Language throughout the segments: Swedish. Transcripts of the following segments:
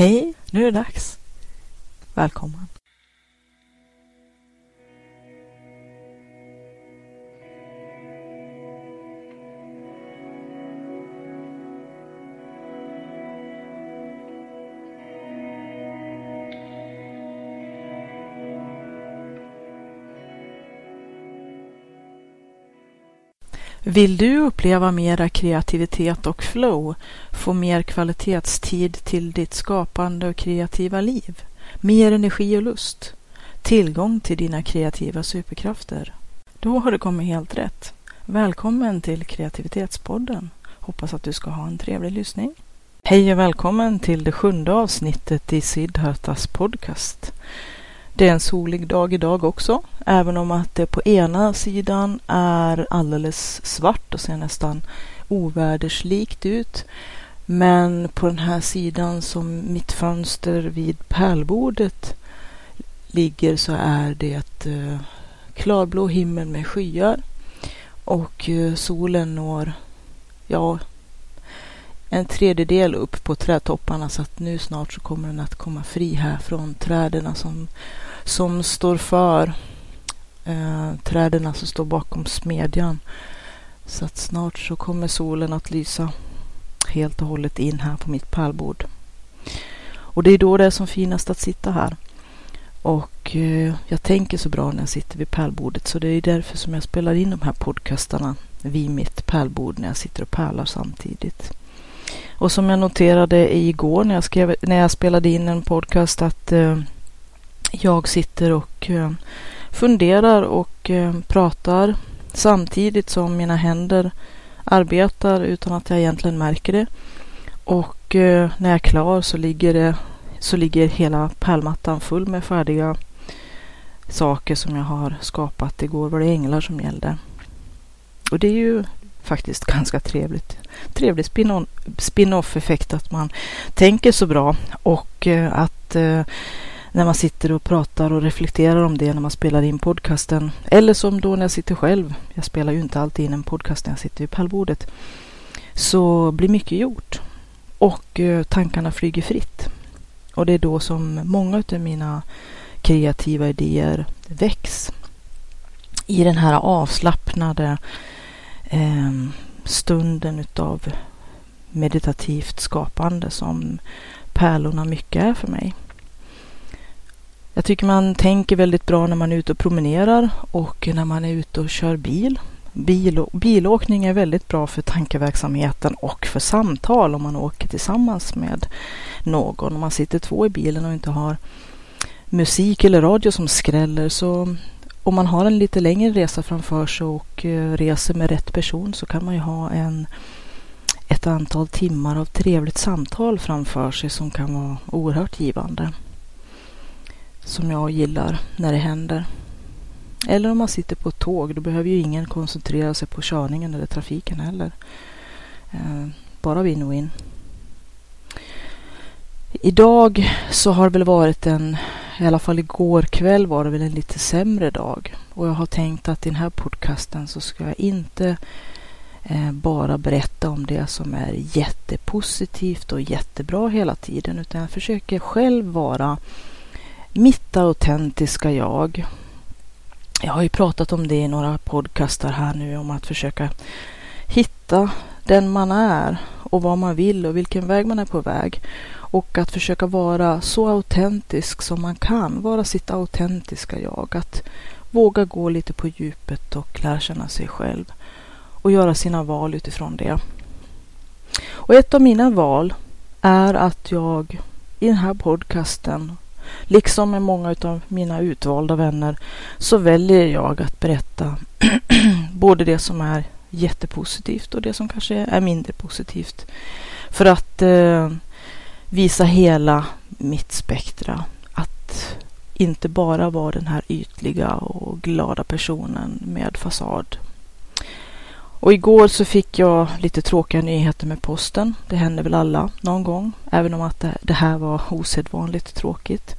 Hej, nu är det dags. Välkommen. Vill du uppleva mera kreativitet och flow, få mer kvalitetstid till ditt skapande och kreativa liv, mer energi och lust, tillgång till dina kreativa superkrafter? Då har du kommit helt rätt. Välkommen till Kreativitetspodden. Hoppas att du ska ha en trevlig lyssning. Hej och välkommen till det sjunde avsnittet i Siddhartas podcast. Det är en solig dag idag också, även om att det på ena sidan är alldeles svart och ser nästan oväderslikt ut. Men på den här sidan som mitt fönster vid pärlbordet ligger så är det eh, klarblå himmel med skyar och eh, solen når, ja, en tredjedel upp på trädtopparna så att nu snart så kommer den att komma fri här från träden som som står för eh, träden som står bakom smedjan. Så att snart så kommer solen att lysa helt och hållet in här på mitt pärlbord. Och det är då det är som finast att sitta här. Och eh, jag tänker så bra när jag sitter vid pärlbordet så det är därför som jag spelar in de här podcastarna vid mitt pärlbord när jag sitter och pärlar samtidigt. Och som jag noterade igår när jag, skrev, när jag spelade in en podcast att eh, jag sitter och eh, funderar och eh, pratar samtidigt som mina händer arbetar utan att jag egentligen märker det. Och eh, när jag är klar så ligger, det, så ligger hela pärlmattan full med färdiga saker som jag har skapat. Igår var det änglar som gällde. Och det är ju faktiskt ganska trevligt. Trevlig spin-off effekt att man tänker så bra och att när man sitter och pratar och reflekterar om det när man spelar in podcasten. Eller som då när jag sitter själv. Jag spelar ju inte alltid in en podcast när jag sitter vid pärlbordet. Så blir mycket gjort. Och eh, tankarna flyger fritt. Och det är då som många av mina kreativa idéer väcks. I den här avslappnade eh, stunden utav meditativt skapande som pärlorna mycket är för mig. Jag tycker man tänker väldigt bra när man är ute och promenerar och när man är ute och kör bil. bil bilåkning är väldigt bra för tankeverksamheten och för samtal om man åker tillsammans med någon. Om man sitter två i bilen och inte har musik eller radio som skräller så om man har en lite längre resa framför sig och eh, reser med rätt person så kan man ju ha en, ett antal timmar av trevligt samtal framför sig som kan vara oerhört givande som jag gillar när det händer. Eller om man sitter på ett tåg, då behöver ju ingen koncentrera sig på körningen eller trafiken heller. Eh, bara win-win. Idag så har det väl varit en, i alla fall igår kväll var det väl en lite sämre dag. Och jag har tänkt att i den här podcasten så ska jag inte eh, bara berätta om det som är jättepositivt och jättebra hela tiden. Utan jag försöker själv vara mitt autentiska jag. Jag har ju pratat om det i några podcastar här nu om att försöka hitta den man är och vad man vill och vilken väg man är på väg. Och att försöka vara så autentisk som man kan, vara sitt autentiska jag. Att våga gå lite på djupet och lära känna sig själv och göra sina val utifrån det. Och ett av mina val är att jag i den här podcasten Liksom med många av mina utvalda vänner så väljer jag att berätta både det som är jättepositivt och det som kanske är mindre positivt. För att eh, visa hela mitt spektra. Att inte bara vara den här ytliga och glada personen med fasad. Och igår så fick jag lite tråkiga nyheter med posten. Det händer väl alla någon gång, även om att det, här var osedvanligt tråkigt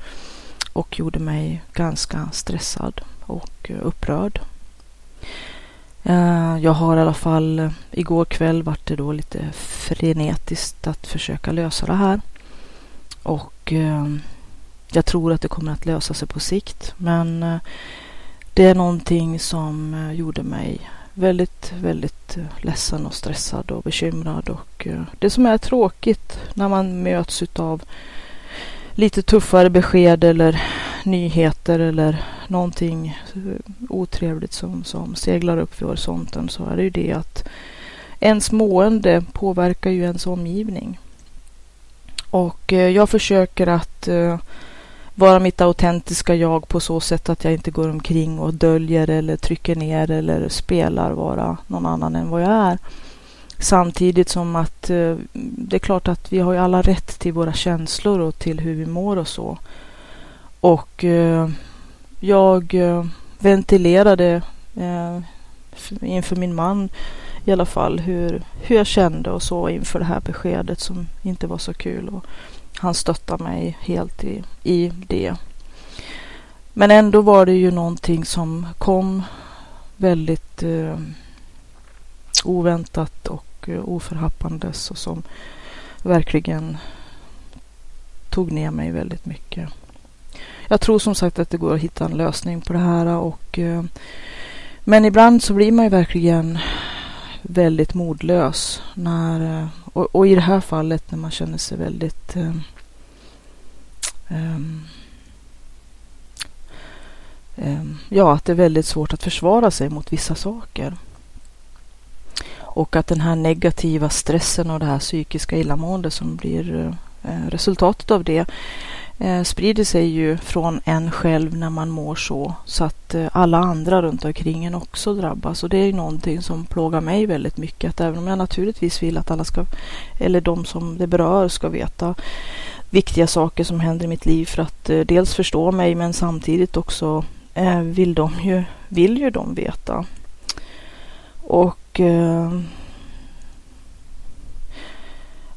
och gjorde mig ganska stressad och eh, upprörd. Eh, jag har i alla fall eh, igår kväll varit det då lite frenetiskt att försöka lösa det här. och jag tror att det kommer att lösa sig på sikt. Men det är någonting som gjorde mig väldigt, väldigt eh, ledsen och stressad och bekymrad. Och eh, det som är tråkigt när man möts utav lite tuffare besked eller nyheter eller någonting eh, otrevligt som, som seglar upp vid horisonten så är det ju det att ens mående påverkar ju ens omgivning. Och jag försöker att vara mitt autentiska jag på så sätt att jag inte går omkring och döljer eller trycker ner eller spelar vara någon annan än vad jag är. Samtidigt som att eh, det är klart att vi har ju alla rätt till våra känslor och till hur vi mår och så. Och eh, jag eh, ventilerade inför min man i alla fall hur, hur jag kände och så inför det här beskedet som inte var så kul. Och han stöttar mig helt i, i det. Men ändå var det ju någonting som kom väldigt eh, oväntat och eh, oförhappandes och som verkligen tog ner mig väldigt mycket. Jag tror som sagt att det går att hitta en lösning på det här och eh, men ibland så blir man ju verkligen väldigt modlös när, eh, och, och, i det här fallet när man känner sig väldigt eh, um, um, ja, att det är väldigt svårt att försvara sig mot vissa saker. Och att den här negativa stressen och det här psykiska illamåendet som blir eh, resultatet av det eh, sprider sig ju från en själv när man mår så, så att eh, alla andra runt omkring en också drabbas. Och det är ju någonting som plågar mig väldigt mycket. Att även om jag naturligtvis vill att alla ska, eller de som det berör ska veta viktiga saker som händer i mitt liv för att eh, dels förstå mig men samtidigt också eh, vill, de ju, vill ju de veta. Och eh,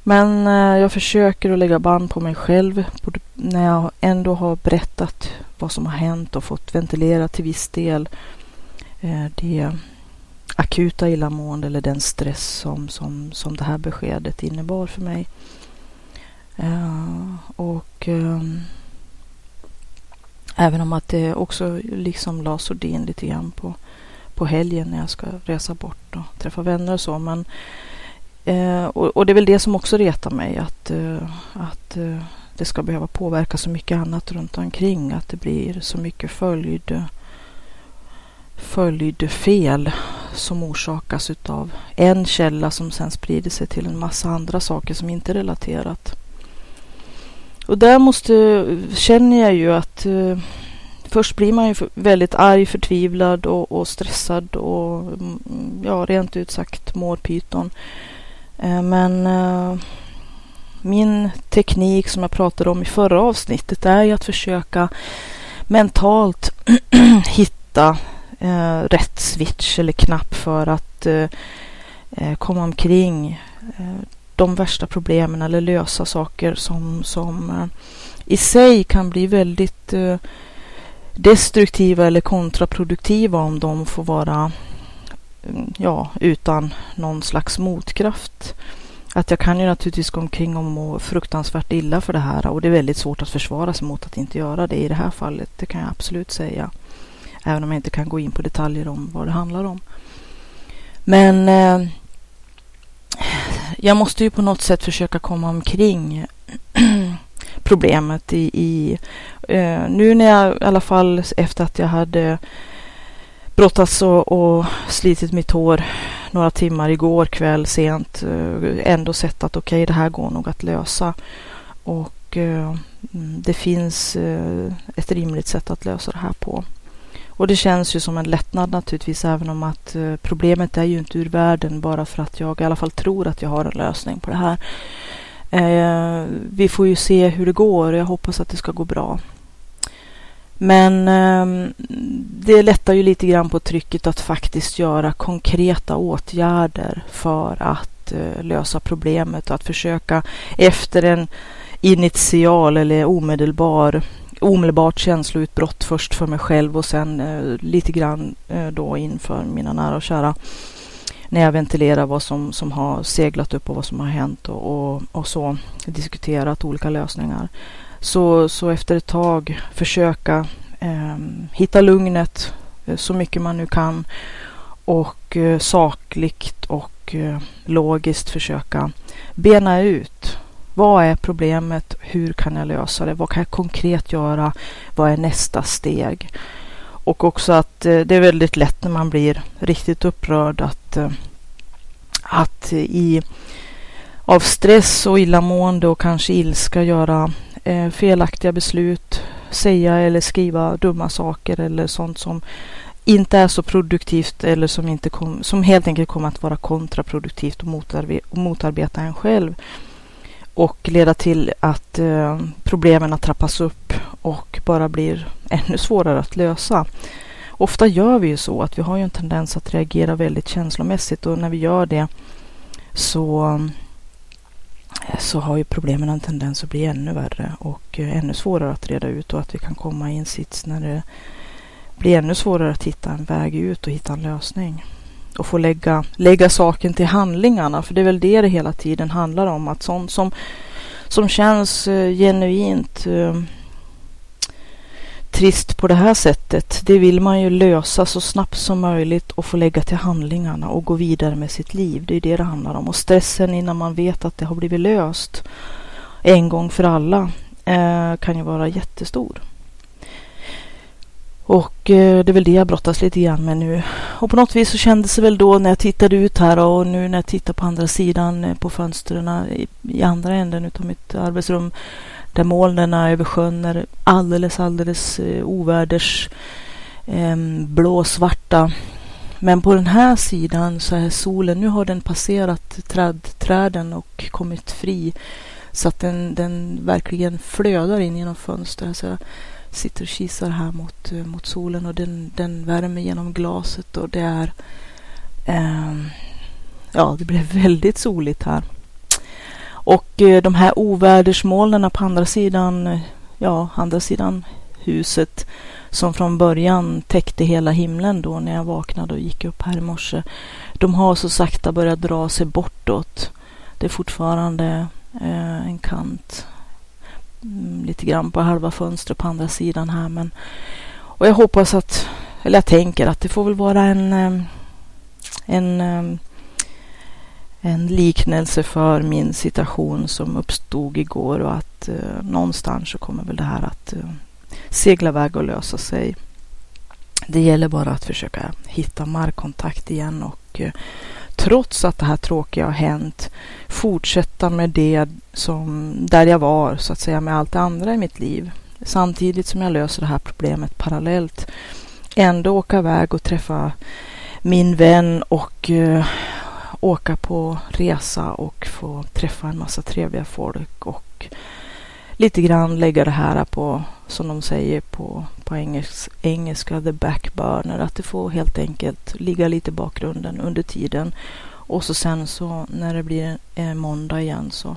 men eh, jag försöker att lägga band på mig själv när jag ändå har berättat vad som har hänt och fått ventilera till viss del eh, det akuta illamående eller den stress som, som, som det här beskedet innebar för mig. Eh, och ehm, även om att det också liksom la sordin lite grann på, på helgen när jag ska resa bort och träffa vänner och så. Men, Eh, och, och, det är väl det som också retar mig att, eh, att eh, det ska behöva påverka så mycket annat runt omkring. Att det blir så mycket följd, följdfel som orsakas utav en källa som sen sprider sig till en massa andra saker som inte är relaterat. Och där måste, känner jag ju att eh, först blir man ju väldigt arg, förtvivlad och, och stressad och mm, ja, rent ut sagt mår pyton. Eh, men eh, min teknik som jag pratade om i förra avsnittet är ju att försöka mentalt hitta eh, rätt switch eller knapp för att komma omkring de värsta problemen eller lösa saker som, som i sig kan bli väldigt destruktiva eller kontraproduktiva om de får vara ja, utan någon slags motkraft. Att jag kan ju naturligtvis gå omkring och må fruktansvärt illa för det här och det är väldigt svårt att försvara sig mot att inte göra det i det här fallet. Det kan jag absolut säga. Även om jag inte kan gå in på detaljer om vad det handlar om. Men eh, jag måste ju på något sätt försöka komma omkring problemet i, i eh, nu när jag i alla fall efter att jag hade brottats och, och slitit mitt hår några timmar igår kväll sent eh, ändå sett att okej, okay, det här går nog att lösa. Och eh, mm, det finns eh, ett rimligt sätt att lösa det här på. Och det känns ju som en lättnad naturligtvis även om att eh, problemet är ju inte ur världen bara för att jag i alla fall tror att jag har en lösning på det här. Vi får ju se hur det går och jag hoppas att det ska gå bra. Men eh, det lättar ju lite grann på trycket att faktiskt göra konkreta åtgärder för att eh, lösa problemet och att försöka efter en initial eller omedelbar omedelbart känsloutbrott först för mig själv och sen eh, lite grann eh, då inför mina nära och kära. när jag ventilerar vad som, som har seglat upp och vad som har hänt och, och, och så diskuterat olika lösningar. Så, så efter ett tag försöka eh, hitta lugnet eh, så mycket man nu kan och eh, sakligt och eh, logiskt försöka bena ut vad är problemet? Hur kan jag lösa det? Vad kan jag konkret göra? Vad är nästa steg? Och också att eh, det är väldigt lätt när man blir riktigt upprörd att, eh, att i, av stress och illamående och kanske ilska göra eh, felaktiga beslut, säga eller skriva dumma saker eller sånt som inte är så produktivt eller som, inte kom, som helt enkelt kommer att vara kontraproduktivt och, motarbe och motarbeta en själv och leda till att eh, problemen trappas upp och bara blir ännu svårare att lösa. Ofta gör vi ju så att vi har ju en tendens att reagera väldigt känslomässigt och när vi gör det så, så har ju problemen en tendens att bli ännu värre och eh, ännu svårare att reda ut och att vi kan komma i en sits när det blir ännu svårare att hitta en väg ut och hitta en lösning och få lägga, lägga saken till handlingarna. För det är väl det det hela tiden handlar om. Att sånt som, som känns eh, genuint eh, trist på det här sättet. Det vill man ju lösa så snabbt som möjligt och få lägga till handlingarna och gå vidare med sitt liv. Det är det det handlar om. Och stressen innan man vet att det har blivit löst en gång för alla eh, kan ju vara jättestor. Och eh, det är väl det jag brottas lite grann med nu. Och på något vis så kändes det väl då när jag tittade ut här och nu när jag tittar på andra sidan eh, på fönstren i, i andra änden utav mitt arbetsrum där molnen över sjön är alldeles, alldeles eh, ovärders eh, blåsvarta. Men på den här sidan så är solen, nu har den passerat träd, träden och kommit fri så att den, den verkligen flödar in genom fönstret. Så sitter och kisar här mot, eh, mot solen och den, den värmer genom glaset och det är eh, ja, det blev väldigt soligt här. Och eh, de här ovädersmolnen på andra sidan, eh, ja, andra sidan huset som från början täckte hela himlen då när jag vaknade och gick upp här i morse. De har så sakta börjat dra sig bortåt. Det är fortfarande eh, en kant mm, lite grann på halva fönstret på andra sidan här. Men, och jag hoppas att, eller jag tänker att det får väl vara en, eh, en, en liknelse för min situation som uppstod igår och att eh, någonstans så kommer väl det här att eh, segla iväg och lösa sig. Det gäller bara att försöka hitta markkontakt igen och eh, trots att det här tråkiga har hänt fortsätta med det som där jag var så att säga med allt det andra i mitt liv. Samtidigt som jag löser det här problemet parallellt. Ändå åka iväg och träffa min vän och eh, åka på resa och få träffa en massa trevliga folk och lite grann lägga det här på, som de säger på, på engelska, the backburner. Att det får helt enkelt ligga lite i bakgrunden under tiden. Och så sen så när det blir en måndag igen så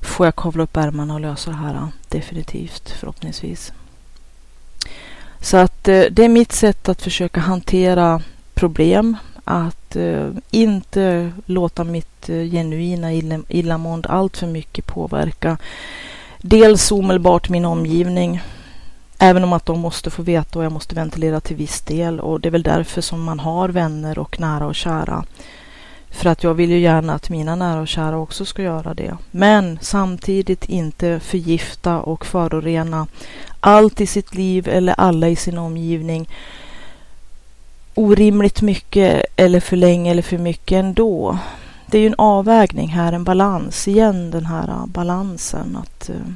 får jag kavla upp ärmarna och lösa det här definitivt förhoppningsvis. Så att eh, det är mitt sätt att försöka hantera problem. Att eh, inte låta mitt eh, genuina illamående allt för mycket påverka dels omedelbart min omgivning. Även om att de måste få veta och jag måste ventilera till viss del. Och det är väl därför som man har vänner och nära och kära. För att jag vill ju gärna att mina nära och kära också ska göra det. Men samtidigt inte förgifta och förorena allt i sitt liv eller alla i sin omgivning orimligt mycket eller för länge eller för mycket ändå. Det är ju en avvägning här, en balans. Igen den här balansen att, eh,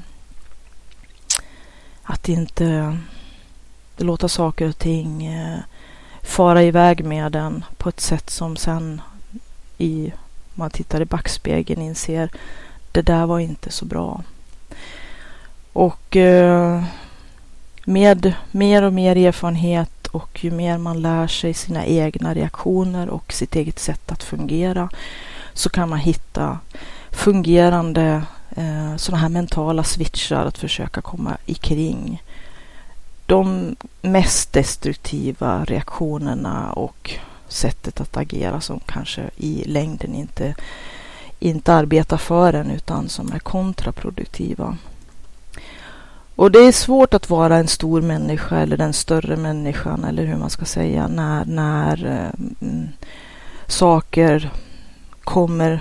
att inte låta saker och ting eh, fara iväg med den på ett sätt som sen i, man tittar i backspegeln inser det där var inte så bra. Och eh, med mer och mer erfarenhet och ju mer man lär sig sina egna reaktioner och sitt eget sätt att fungera så kan man hitta fungerande eh, sådana här mentala switchar att försöka komma ikring de mest destruktiva reaktionerna och sättet att agera som kanske i längden inte, inte arbetar för en utan som är kontraproduktiva. Och det är svårt att vara en stor människa eller den större människan eller hur man ska säga när, när eh, mm, saker kommer,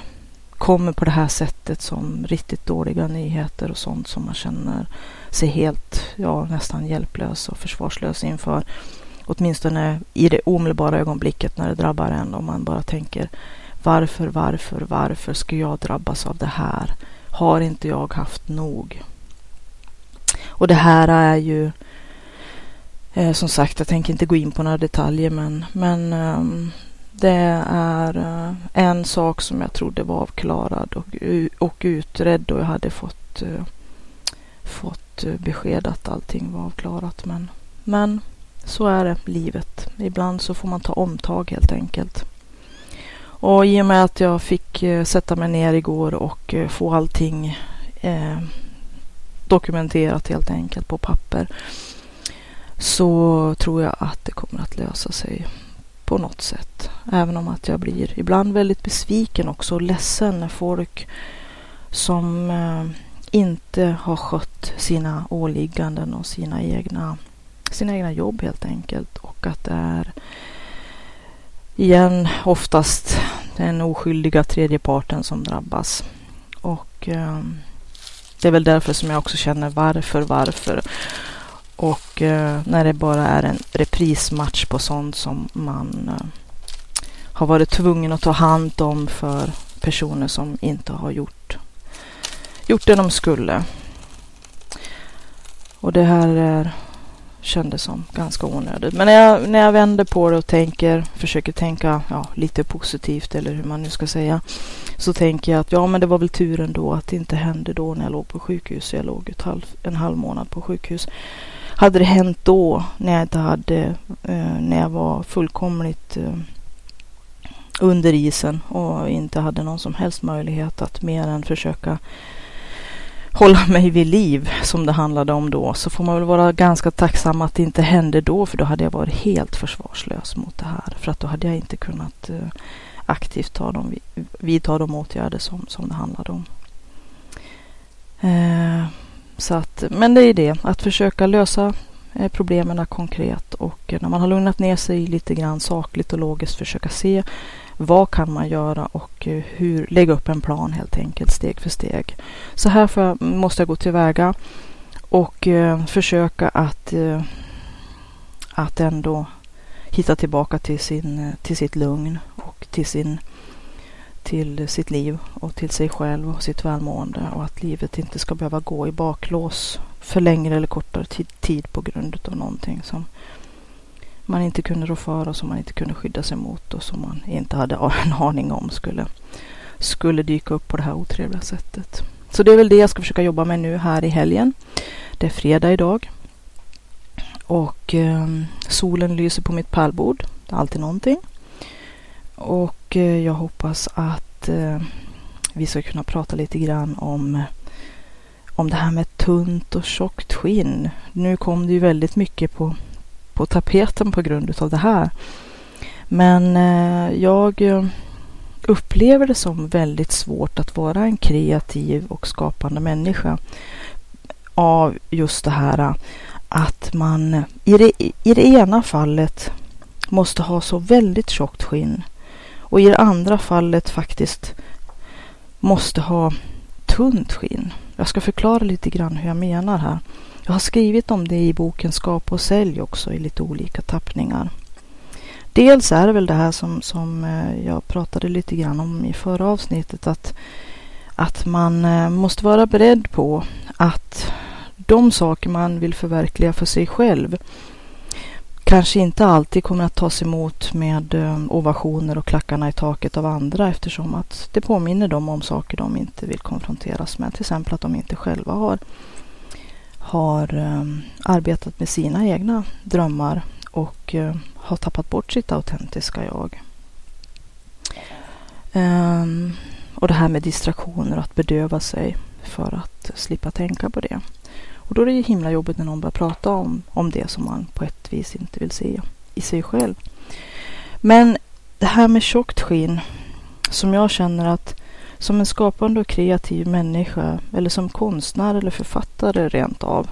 kommer på det här sättet som riktigt dåliga nyheter och sånt som man känner sig helt, ja nästan hjälplös och försvarslös inför. Åtminstone i det omedelbara ögonblicket när det drabbar en och man bara tänker varför, varför, varför ska jag drabbas av det här? Har inte jag haft nog? Och det här är ju eh, som sagt, jag tänker inte gå in på några detaljer men, men eh, det är eh, en sak som jag trodde var avklarad och, och utredd och jag hade fått, eh, fått eh, besked att allting var avklarat. Men, men så är det livet. Ibland så får man ta omtag helt enkelt. Och i och med att jag fick eh, sätta mig ner igår och få allting eh, dokumenterat helt enkelt på papper så tror jag att det kommer att lösa sig på något sätt. Även om att jag blir ibland väldigt besviken också och ledsen när folk som eh, inte har skött sina åligganden och sina egna, sina egna jobb helt enkelt. Och att det är igen oftast den oskyldiga tredje parten som drabbas. Och eh, det är väl därför som jag också känner varför, varför. Och eh, när det bara är en reprismatch på sånt som man eh, har varit tvungen att ta hand om för personer som inte har gjort, gjort det de skulle. Och det här är kändes som ganska onödigt. Men när jag, när jag vänder på det och tänker, försöker tänka ja, lite positivt eller hur man nu ska säga. Så tänker jag att ja men det var väl tur ändå att det inte hände då när jag låg på sjukhus. Jag låg ett halv, en halv månad på sjukhus. Hade det hänt då när jag inte hade, eh, när jag var fullkomligt eh, under isen och inte hade någon som helst möjlighet att mer än försöka hålla mig vid liv som det handlade om då så får man väl vara ganska tacksam att det inte hände då för då hade jag varit helt försvarslös mot det här. För att då hade jag inte kunnat eh, aktivt ta de, vidta de åtgärder som, som det handlade om. Eh, så att, men det är det, att försöka lösa eh, problemen konkret och när man har lugnat ner sig lite grann sakligt och logiskt försöka se vad kan man göra och eh, hur lägga upp en plan helt enkelt steg för steg. Så här jag, måste jag gå tillväga och eh, försöka att, eh, att ändå hitta tillbaka till, sin, eh, till sitt lugn och till, sin, till sitt liv och till sig själv och sitt välmående och att livet inte ska behöva gå i baklås för längre eller kortare tid, tid på grund av någonting som man inte kunde rå för och som man inte kunde skydda sig mot och som man inte hade en aning om skulle, skulle dyka upp på det här otrevliga sättet. Så det är väl det jag ska försöka jobba med nu här i helgen. Det är fredag idag. Och eh, solen lyser på mitt pärlbord. Det är alltid någonting. Och eh, jag hoppas att eh, vi ska kunna prata lite grann om, om det här med tunt och tjockt skinn. Nu kom det ju väldigt mycket på på tapeten på grund av det här. Men eh, jag eh, upplever det som väldigt svårt att vara en kreativ och skapande människa av just det här eh, att man i det, i det ena fallet måste ha så väldigt tjockt skinn och i det andra fallet faktiskt måste ha tunt skinn. Jag ska förklara lite grann hur jag menar här. Jag har skrivit om det i boken Skapa och sälj också i lite olika tappningar. Dels är det väl det här som, som eh, jag pratade lite grann om i förra avsnittet att, att man eh, måste vara beredd på att de saker man vill förverkliga för sig själv kanske inte alltid kommer att tas emot med eh, ovationer och klackarna i taket av andra eftersom att det påminner dem om saker de inte vill konfronteras med. Till exempel att de inte själva har har um, arbetat med sina egna drömmar och uh, har tappat bort sitt autentiska jag. Um, och det här med distraktioner, att bedöva sig för att slippa tänka på det. Och då är det ju himla jobbigt när någon börjar prata om, om det som man på ett vis inte vill se i sig själv. Men det här med tjockt skinn som jag känner att som en skapande och kreativ människa eller som konstnär eller författare rent av.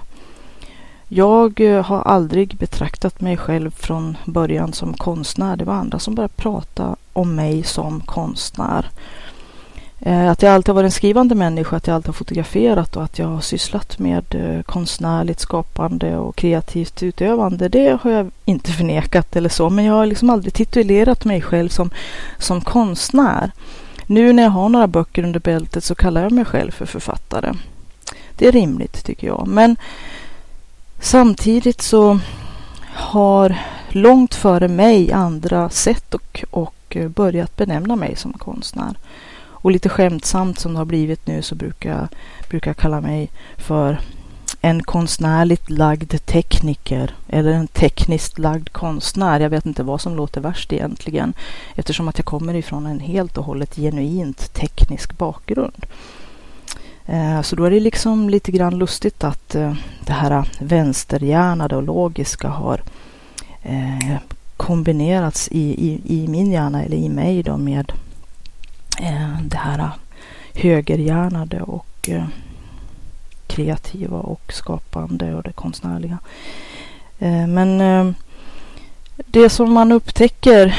Jag eh, har aldrig betraktat mig själv från början som konstnär. Det var andra som började prata om mig som konstnär. Eh, att jag alltid har varit en skrivande människa, att jag alltid har fotograferat och att jag har sysslat med eh, konstnärligt skapande och kreativt utövande. Det har jag inte förnekat eller så, men jag har liksom aldrig titulerat mig själv som, som konstnär. Nu när jag har några böcker under bältet så kallar jag mig själv för författare. Det är rimligt tycker jag. Men samtidigt så har långt före mig andra sett och, och eh, börjat benämna mig som konstnär. Och lite skämtsamt som det har blivit nu så brukar jag, brukar jag kalla mig för en konstnärligt lagd tekniker eller en tekniskt lagd konstnär. Jag vet inte vad som låter värst egentligen eftersom att jag kommer ifrån en helt och hållet genuint teknisk bakgrund. Eh, så då är det liksom lite grann lustigt att eh, det här vänsterhjärnade och logiska har eh, kombinerats i, i, i min hjärna eller i mig då med det här högerhjärnade och kreativa och skapande och det konstnärliga. Eh, men eh, det som man upptäcker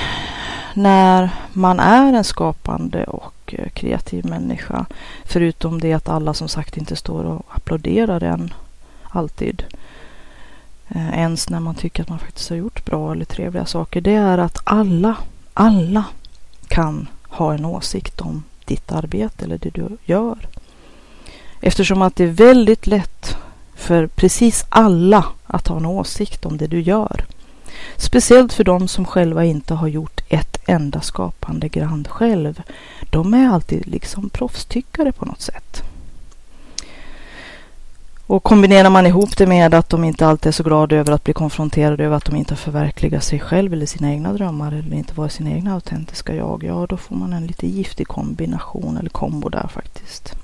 när man är en skapande och eh, kreativ människa, förutom det att alla som sagt inte står och applåderar en alltid, ens när man tycker att man faktiskt har gjort bra eller trevliga saker, det är att alla, alla kan ha en åsikt om ditt arbete eller det du gör. Eftersom att det är väldigt lätt för precis alla att ha en åsikt om det du gör. Speciellt för de som själva inte har gjort ett enda skapande grand själv. De är alltid liksom proffstyckare på något sätt. Och kombinerar man ihop det med att de inte alltid är så glada över att bli konfronterade över att de inte har förverkligat sig själv eller sina egna drömmar eller inte varit sina egna autentiska jag. Ja, då får man en lite giftig kombination eller kombo där faktiskt.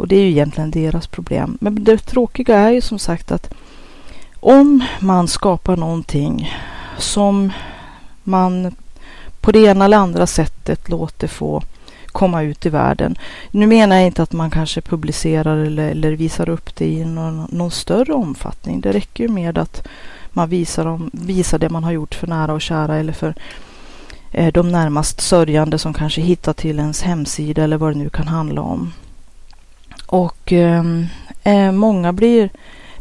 Och det är ju egentligen deras problem. Men det tråkiga är ju som sagt att om man skapar någonting som man på det ena eller andra sättet låter få komma ut i världen. Nu menar jag inte att man kanske publicerar eller, eller visar upp det i någon, någon, större omfattning. Det räcker ju med att man visar, om, visar det man har gjort för nära och kära eller för eh, de närmast sörjande som kanske hittar till ens hemsida eller vad det nu kan handla om. Och ehm, eh, många blir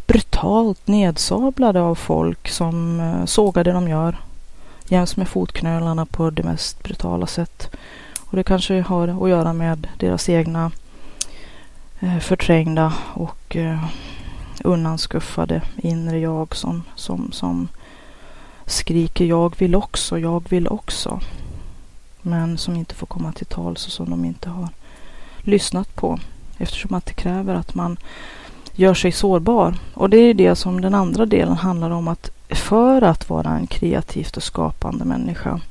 brutalt nedsablade av folk som eh, sågar det de gör jäms med fotknölarna på det mest brutala sätt. Och det kanske har att göra med deras egna eh, förträngda och eh, undanskuffade inre jag som, som, som skriker jag vill också, jag vill också. Men som inte får komma till tals och som de inte har lyssnat på eftersom att det kräver att man gör sig sårbar. Och det är det som den andra delen handlar om att för att vara en kreativt och skapande människa,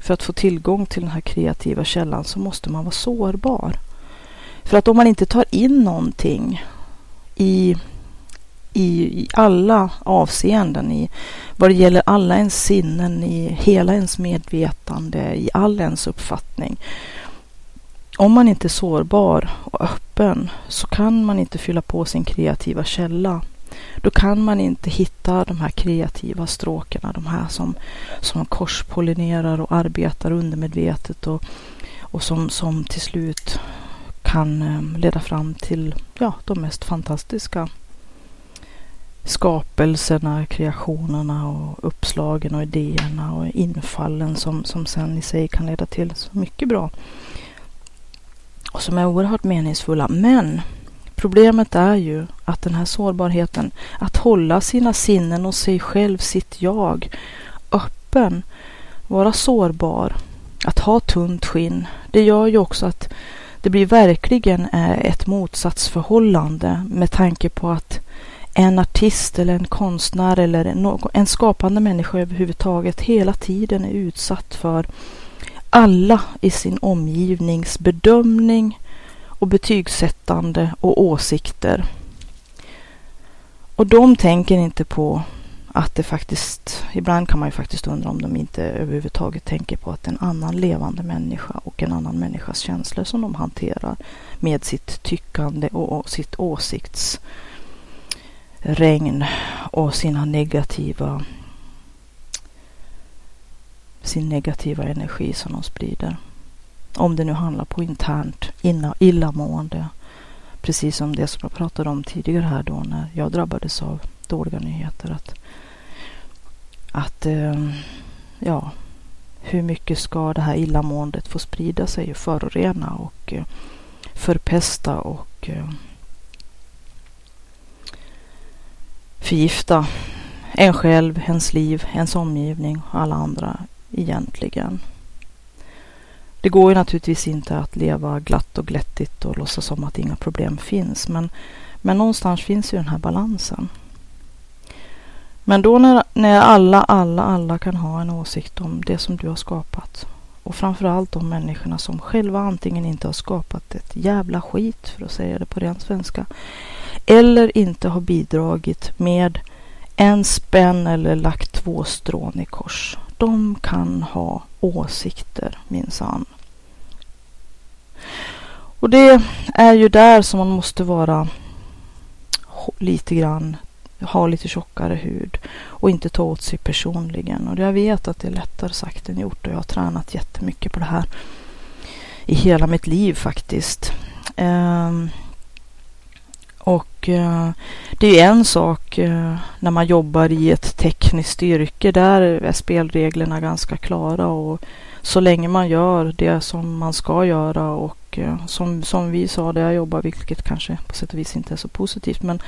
för att få tillgång till den här kreativa källan så måste man vara sårbar. För att om man inte tar in någonting i, i, i alla avseenden, i vad det gäller alla ens sinnen, i hela ens medvetande, i all ens uppfattning, om man inte är sårbar och öppen så kan man inte fylla på sin kreativa källa. Då kan man inte hitta de här kreativa stråkarna, de här som, som korspollinerar och arbetar undermedvetet och, och som, som till slut kan ehm, leda fram till ja, de mest fantastiska skapelserna, kreationerna och uppslagen och idéerna och infallen som, som sen i sig kan leda till så mycket bra och som är oerhört meningsfulla. Men problemet är ju att den här sårbarheten, att hålla sina sinnen och sig själv, sitt jag, öppen, vara sårbar, att ha tunt skinn, det gör ju också att det blir verkligen eh, ett motsatsförhållande med tanke på att en artist eller en konstnär eller en skapande människa överhuvudtaget hela tiden är utsatt för alla i sin omgivnings bedömning och betygsättande och åsikter. Och de tänker inte på att det faktiskt, ibland kan man ju faktiskt undra om de inte överhuvudtaget tänker på att en annan levande människa och en annan människas känslor som de hanterar med sitt tyckande och sitt åsiktsregn och sina negativa sin negativa energi som de sprider. Om det nu handlar på internt illamående. Precis som det som jag pratade om tidigare här då när jag drabbades av dåliga nyheter. Att, att eh, ja, hur mycket ska det här illamåendet få sprida sig och förorena och eh, förpesta och eh, förgifta en själv, ens liv, ens omgivning och alla andra egentligen. Det går ju naturligtvis inte att leva glatt och glättigt och låtsas som att inga problem finns. Men, men någonstans finns ju den här balansen. Men då när, när alla, alla, alla kan ha en åsikt om det som du har skapat och framförallt de människorna som själva antingen inte har skapat ett jävla skit, för att säga det på ren svenska, eller inte har bidragit med en spänn eller lagt två strån i kors. De kan ha åsikter minsann. Och det är ju där som man måste vara lite grann, ha lite tjockare hud och inte ta åt sig personligen. Och jag vet att det är lättare sagt än gjort och jag har tränat jättemycket på det här i hela mitt liv faktiskt. Um, och eh, det är en sak eh, när man jobbar i ett tekniskt yrke. Där är spelreglerna ganska klara och så länge man gör det som man ska göra och eh, som, som vi sa där jag jobbar, vilket kanske på sätt och vis inte är så positivt, men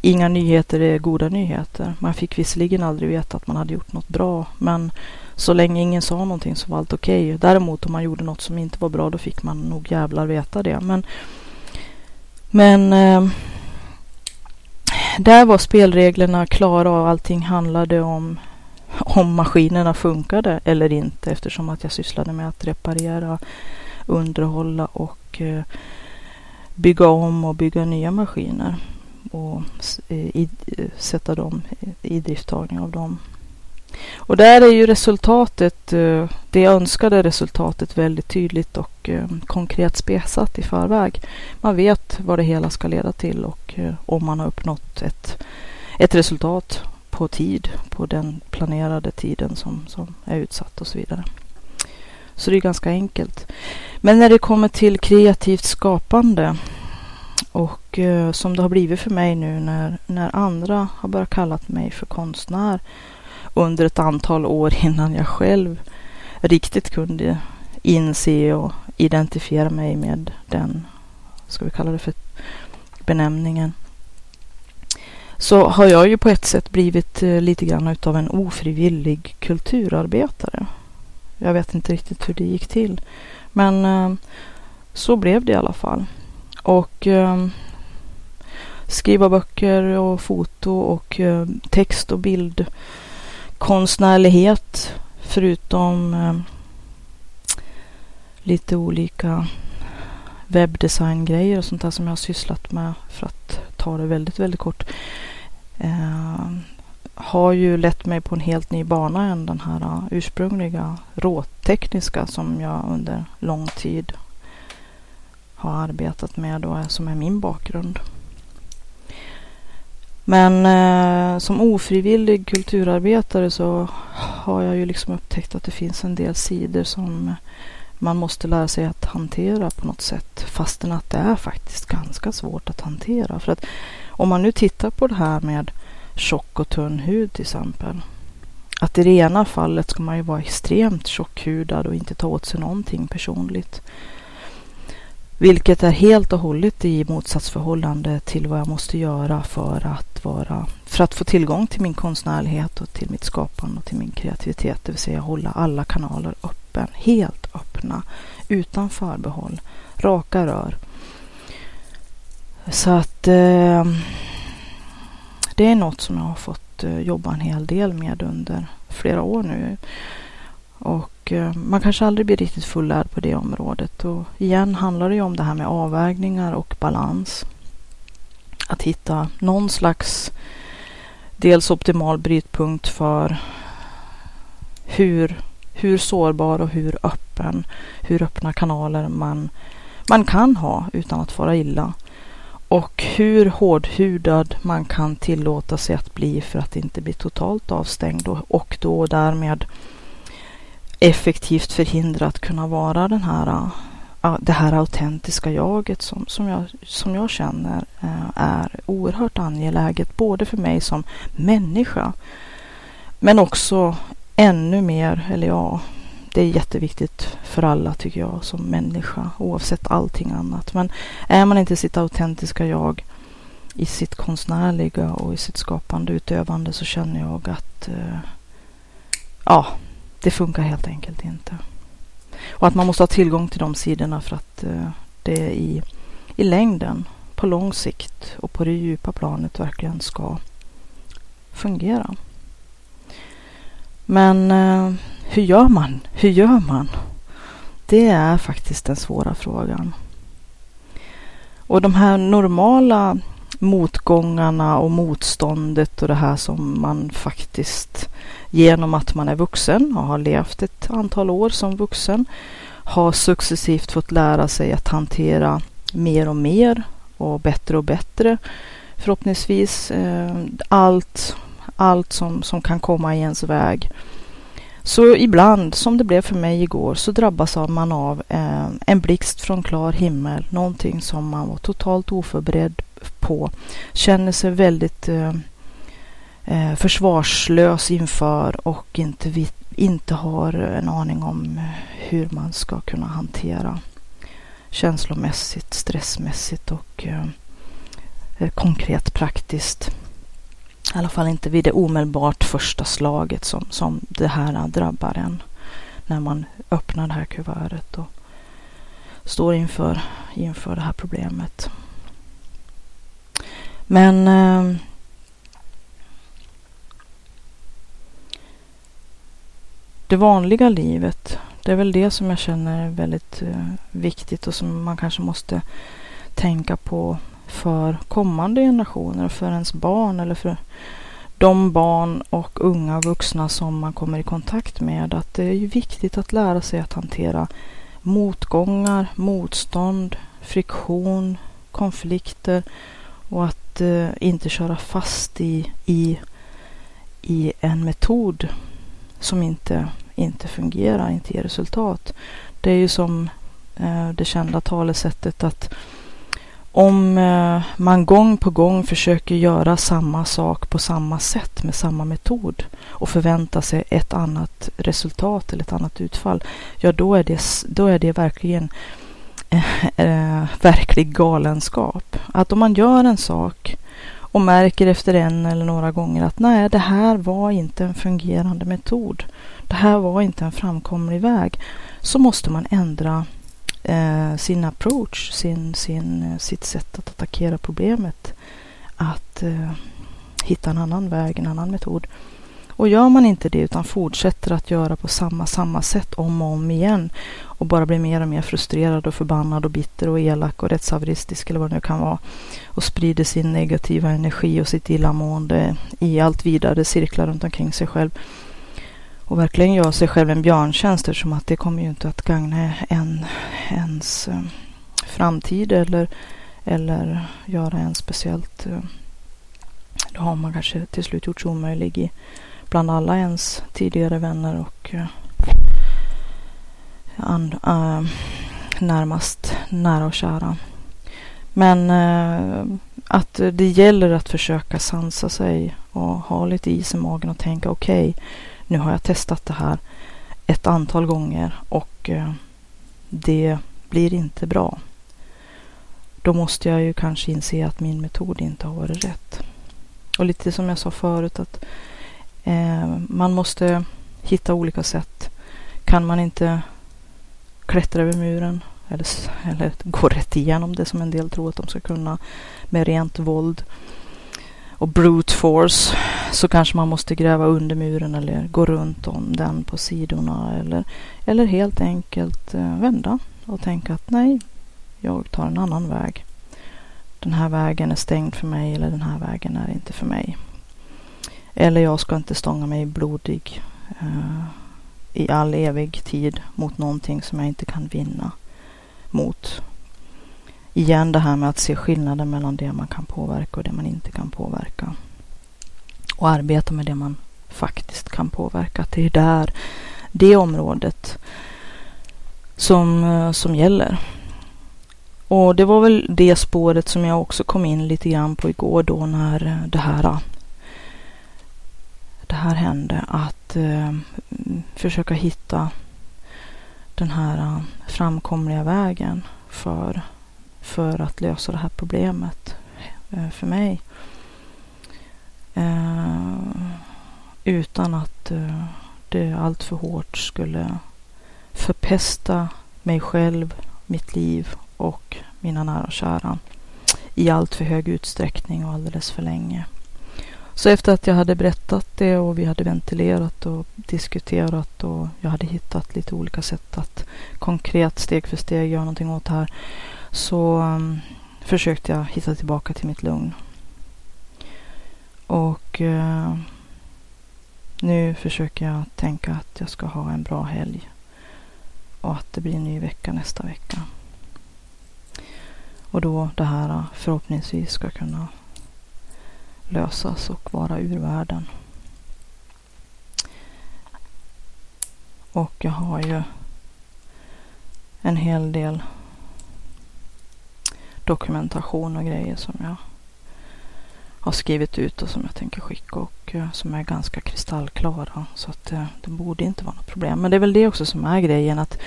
inga nyheter är goda nyheter. Man fick visserligen aldrig veta att man hade gjort något bra, men så länge ingen sa någonting så var allt okej. Okay. Däremot om man gjorde något som inte var bra, då fick man nog jävlar veta det. Men, men eh, där var spelreglerna klara och allting handlade om om maskinerna funkade eller inte eftersom att jag sysslade med att reparera, underhålla och eh, bygga om och bygga nya maskiner och eh, i, eh, sätta dem i drifttagning av dem. Och där är ju resultatet, eh, det önskade resultatet väldigt tydligt och eh, konkret spesat i förväg. Man vet vad det hela ska leda till och eh, om man har uppnått ett, ett resultat på tid, på den planerade tiden som, som är utsatt och så vidare. Så det är ganska enkelt. Men när det kommer till kreativt skapande och som det har blivit för mig nu när, när andra har börjat kalla mig för konstnär under ett antal år innan jag själv riktigt kunde inse och identifiera mig med den, ska vi kalla det för benämningen, så har jag ju på ett sätt blivit eh, lite grann utav en ofrivillig kulturarbetare. Jag vet inte riktigt hur det gick till, men eh, så blev det i alla fall. Och eh, skriva böcker och foto och text och bild Konstnärlighet Förutom eh, lite olika webbdesigngrejer och sånt där som jag har sysslat med för att ta det väldigt, väldigt kort. Eh, har ju lett mig på en helt ny bana än den här uh, ursprungliga råtekniska som jag under lång tid har arbetat med och som är min bakgrund. Men eh, som ofrivillig kulturarbetare så har jag ju liksom upptäckt att det finns en del sidor som man måste lära sig att hantera på något sätt. Fastän att det är faktiskt ganska svårt att hantera. För att om man nu tittar på det här med tjock och tunn hud till exempel. Att i det ena fallet ska man ju vara extremt tjockhudad och inte ta åt sig någonting personligt. Vilket är helt och hållet i motsatsförhållande till vad jag måste göra för att, vara, för att få tillgång till min konstnärlighet och till mitt skapande och till min kreativitet. Det vill säga hålla alla kanaler öppen, helt öppna, utan förbehåll, raka rör. Så att eh, det är något som jag har fått eh, jobba en hel del med under flera år nu. Och Eh, man kanske aldrig blir riktigt fullärd på det området. Och igen handlar det ju om det här med avvägningar och balans. Att hitta någon slags dels optimal brytpunkt för hur, hur sårbar och hur öppen, hur öppna kanaler man, man kan ha utan att fara illa. Och hur hårdhudad man kan tillåta sig att bli för att inte bli totalt avstängd och, och då därmed effektivt förhindra att kunna vara den här, äh, äh, det här autentiska jaget som, som, jag, som jag känner äh, är oerhört angeläget både för mig som människa men också ännu mer, eller ja, det är jätteviktigt för alla tycker jag som människa oavsett allting annat. Men är man inte sitt autentiska jag i sitt konstnärliga och i sitt skapande utövande så känner jag att eh, ja, det funkar helt enkelt inte. Och att man måste ha tillgång till de sidorna för att eh, det i, i längden, på lång sikt och på det djupa planet verkligen ska fungera. Men eh, hur gör man? Hur gör man? Det är faktiskt den svåra frågan. Och de här normala motgångarna och motståndet och det här som man faktiskt genom att man är vuxen och har levt ett antal år som vuxen har successivt fått lära sig att hantera mer och mer och bättre och bättre förhoppningsvis eh, allt, allt som, som kan komma i ens väg. Så ibland, som det blev för mig igår, så drabbas man av eh, en blixt från klar himmel. Någonting som man var totalt oförberedd på. Känner sig väldigt eh, Eh, försvarslös inför och inte, inte har en aning om hur man ska kunna hantera känslomässigt, stressmässigt och eh, eh, konkret praktiskt. I alla fall inte vid det omedelbart första slaget som, som det här drabbar en. När man öppnar det här kuvertet och står inför, inför det här problemet. Men det vanliga livet, det är väl det som jag känner är väldigt eh, viktigt och som man kanske måste tänka på för kommande generationer, och för ens barn eller för de barn och unga vuxna som man kommer i kontakt med. Att det är ju viktigt att lära sig att hantera motgångar, motstånd, friktion, konflikter och att eh, inte köra fast i, i, i en metod som inte, inte fungerar, inte ger resultat. Det är ju som eh, det kända talesättet att om eh, man gång på gång försöker göra samma sak på samma sätt med samma metod och förväntar sig ett annat resultat eller ett annat utfall, ja då är det, då är det verkligen äh, verklig galenskap. Att om man gör en sak och märker efter en eller några gånger att nej, det här var inte en fungerande metod. Det här var inte en framkomlig väg. Så måste man ändra eh, sin approach, sin, sin, eh, sitt sätt att attackera problemet. Att eh, hitta en annan väg, en annan metod. Och gör man inte det utan fortsätter att göra på samma, samma sätt om och om igen och bara blir mer och mer frustrerad och förbannad och bitter och elak och rättshaveristisk eller vad det nu kan vara och sprider sin negativa energi och sitt illamående i allt vidare cirklar runt omkring sig själv och verkligen göra sig själv en björntjänst eftersom att det kommer ju inte att gagna en, ens eh, framtid eller, eller göra en speciellt eh, då har man kanske till slut gjort sig omöjlig i, bland alla ens tidigare vänner och eh, an, uh, närmast nära och kära. Men uh, att det gäller att försöka sansa sig och ha lite is i magen och tänka okej, okay, nu har jag testat det här ett antal gånger och eh, det blir inte bra. Då måste jag ju kanske inse att min metod inte har varit rätt. Och lite som jag sa förut att eh, man måste hitta olika sätt. Kan man inte klättra över muren eller, eller gå rätt igenom det som en del tror att de ska kunna med rent våld och brute force så kanske man måste gräva under muren eller gå runt om den på sidorna eller, eller helt enkelt eh, vända och tänka att nej, jag tar en annan väg. Den här vägen är stängd för mig eller den här vägen är inte för mig. Eller jag ska inte stånga mig blodig eh, i all evig tid mot någonting som jag inte kan vinna mot. Igen det här med att se skillnaden mellan det man kan påverka och det man inte kan påverka. Och arbeta med det man faktiskt kan påverka. Det är där, det området som, eh, som gäller. Och det var väl det spåret som jag också kom in lite grann på igår då när eh, det här eh, det här hände. Att eh, försöka hitta den här framkomliga vägen för, för att lösa det här problemet eh, för mig. Eh, utan att eh, det allt för hårt skulle förpesta mig själv, mitt liv och mina nära och kära i allt för hög utsträckning och alldeles för länge. Så efter att jag hade berättat det och vi hade ventilerat och diskuterat och jag hade hittat lite olika sätt att konkret steg för steg göra någonting åt det här så um, försökte jag hitta tillbaka till mitt lugn. Och uh, nu försöker jag tänka att jag ska ha en bra helg och att det blir en ny vecka nästa vecka. Och då det här eh, förhoppningsvis ska kunna lösas och vara ur världen. Och jag har ju en hel del dokumentation och grejer som jag har skrivit ut och som jag tänker skicka och eh, som är ganska kristallklara. Så att det, det borde inte vara något problem. Men det är väl det också som är grejen att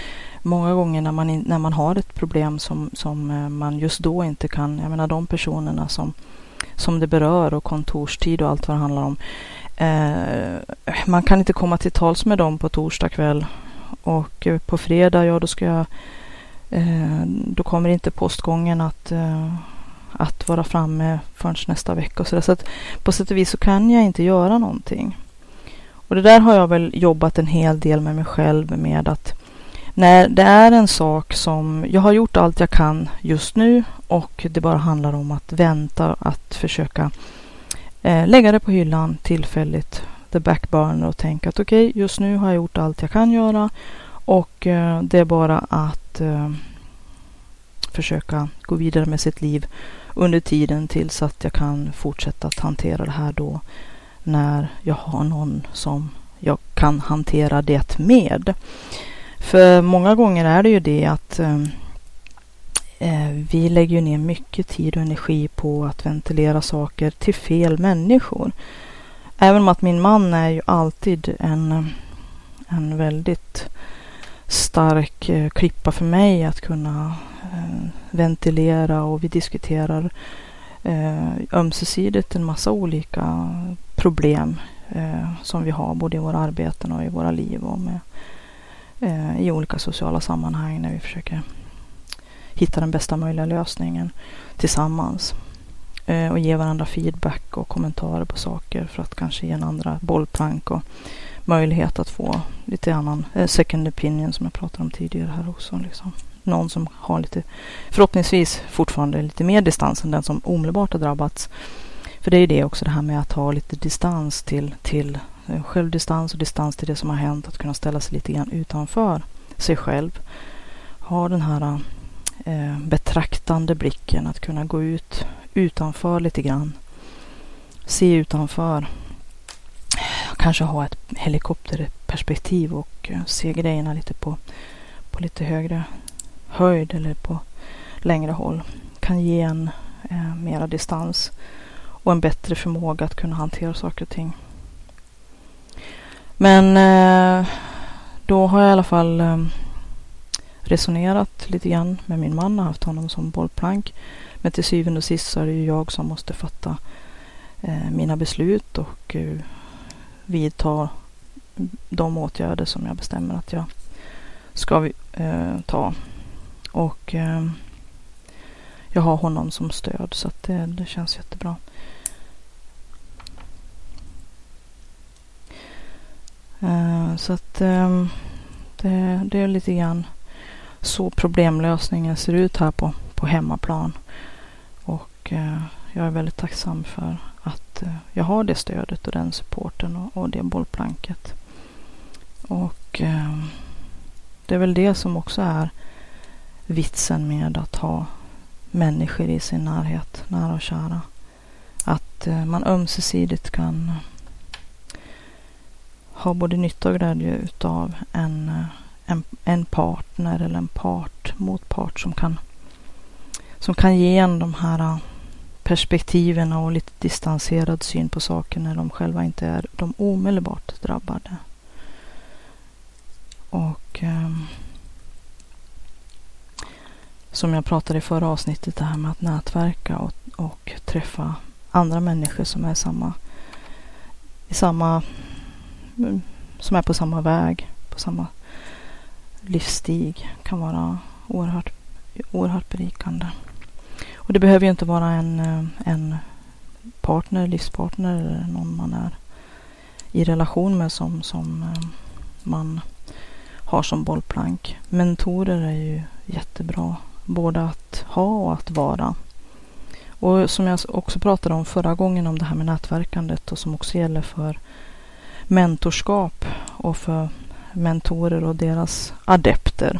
många gånger när man, när man har ett problem som, som eh, man just då inte kan, jag menar de personerna som som det berör och kontorstid och allt vad det handlar om. Eh, man kan inte komma till tals med dem på torsdag kväll och på fredag, ja då ska jag Eh, då kommer inte postgången att, eh, att vara framme förrän nästa vecka. Och så, så att på sätt och vis så kan jag inte göra någonting. Och det där har jag väl jobbat en hel del med mig själv med att när det är en sak som jag har gjort allt jag kan just nu och det bara handlar om att vänta, att försöka eh, lägga det på hyllan tillfälligt, the backburner och tänka att okej, okay, just nu har jag gjort allt jag kan göra och eh, det är bara att eh, försöka gå vidare med sitt liv under tiden tills att jag kan fortsätta att hantera det här då när jag har någon som jag kan hantera det med. För många gånger är det ju det att eh, eh vi lägger ner mycket tid och energi på att ventilera saker till fel människor. Även om att min man är ju alltid en, en väldigt stark eh, klippa för mig att kunna eh, ventilera och vi diskuterar eh, ömsesidigt en massa olika problem som vi har både i våra arbeten och i våra liv och med i olika sociala sammanhang när vi försöker hitta den bästa möjliga lösningen tillsammans. Och ge varandra feedback och kommentarer på saker för att kanske ge en andra bollplank och möjlighet att få lite annan eh, second opinion som jag pratade om tidigare här också. Liksom. Någon som har lite, förhoppningsvis fortfarande lite mer distans än den som omedelbart har drabbats. För det är ju det också det här med att ha lite distans till, till eh, självdistans och distans till det som har hänt. Att kunna ställa sig lite grann utanför sig själv. Ha den här eh, betraktande blicken. Att kunna gå ut utanför lite grann. Se utanför. Kanske ha ett helikopterperspektiv och eh, se grejerna lite på, på lite högre höjd eller på längre håll. Kan ge en eh, mera distans och en bättre förmåga att kunna hantera saker och ting. Men eh, då har jag i alla fall eh, resonerat lite grann med min man och haft honom som bollplank. Men till syvende och sist så är det ju jag som måste fatta eh, mina beslut och eh, vidta de åtgärder som jag bestämmer att jag ska eh, ta. Och eh, jag har honom som stöd så att det, det känns jättebra. Eh, så att eh, det, det, är lite grann så problemlösningen ser ut här på, på hemmaplan. Och eh, jag är väldigt tacksam för att eh, jag har det stödet och den supporten och, och det bollplanket. Och eh, det är väl det som också är vitsen med att ha människor i sin närhet, nära och kära. Att eh, man ömsesidigt kan ha både nytta och glädje utav en, eh, en, en partner eller en part, motpart som kan, som kan ge en de här eh, perspektiven och lite distanserad syn på saker när de själva inte är de omedelbart drabbade. Och eh, som jag pratade i förra avsnittet, det här med att nätverka och, och träffa andra människor som är samma, i samma, mm, som är på samma väg, på samma livsstig kan vara oerhört, oerhört berikande. Och det behöver ju inte vara en, eh, en partner, livspartner eller någon man är i relation med som, som eh, man har som bollplank. Mentorer är ju jättebra både att ha och att vara. Och som jag också pratade om förra gången om det här med nätverkandet och som också gäller för mentorskap och för mentorer och deras adepter.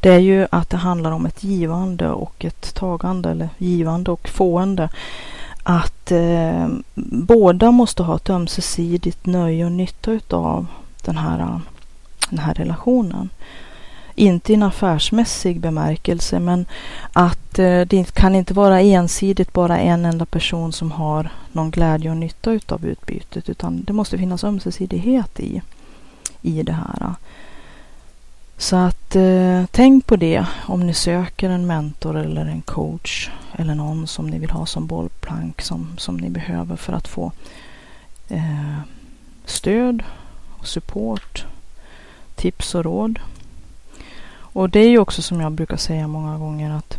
Det är ju att det handlar om ett givande och ett tagande eller givande och fående. Att eh, båda måste ha ett ömsesidigt nöje och nytta utav den här, den här relationen inte i en affärsmässig bemärkelse, men att eh, det kan inte vara ensidigt bara en enda person som har någon glädje och nytta utav utbytet, utan det måste finnas ömsesidighet i, i det här. Så att eh, tänk på det om ni söker en mentor eller en coach eller någon som ni vill ha som bollplank som, som ni behöver för att få eh, stöd och support, tips och råd. Och det är ju också som jag brukar säga många gånger att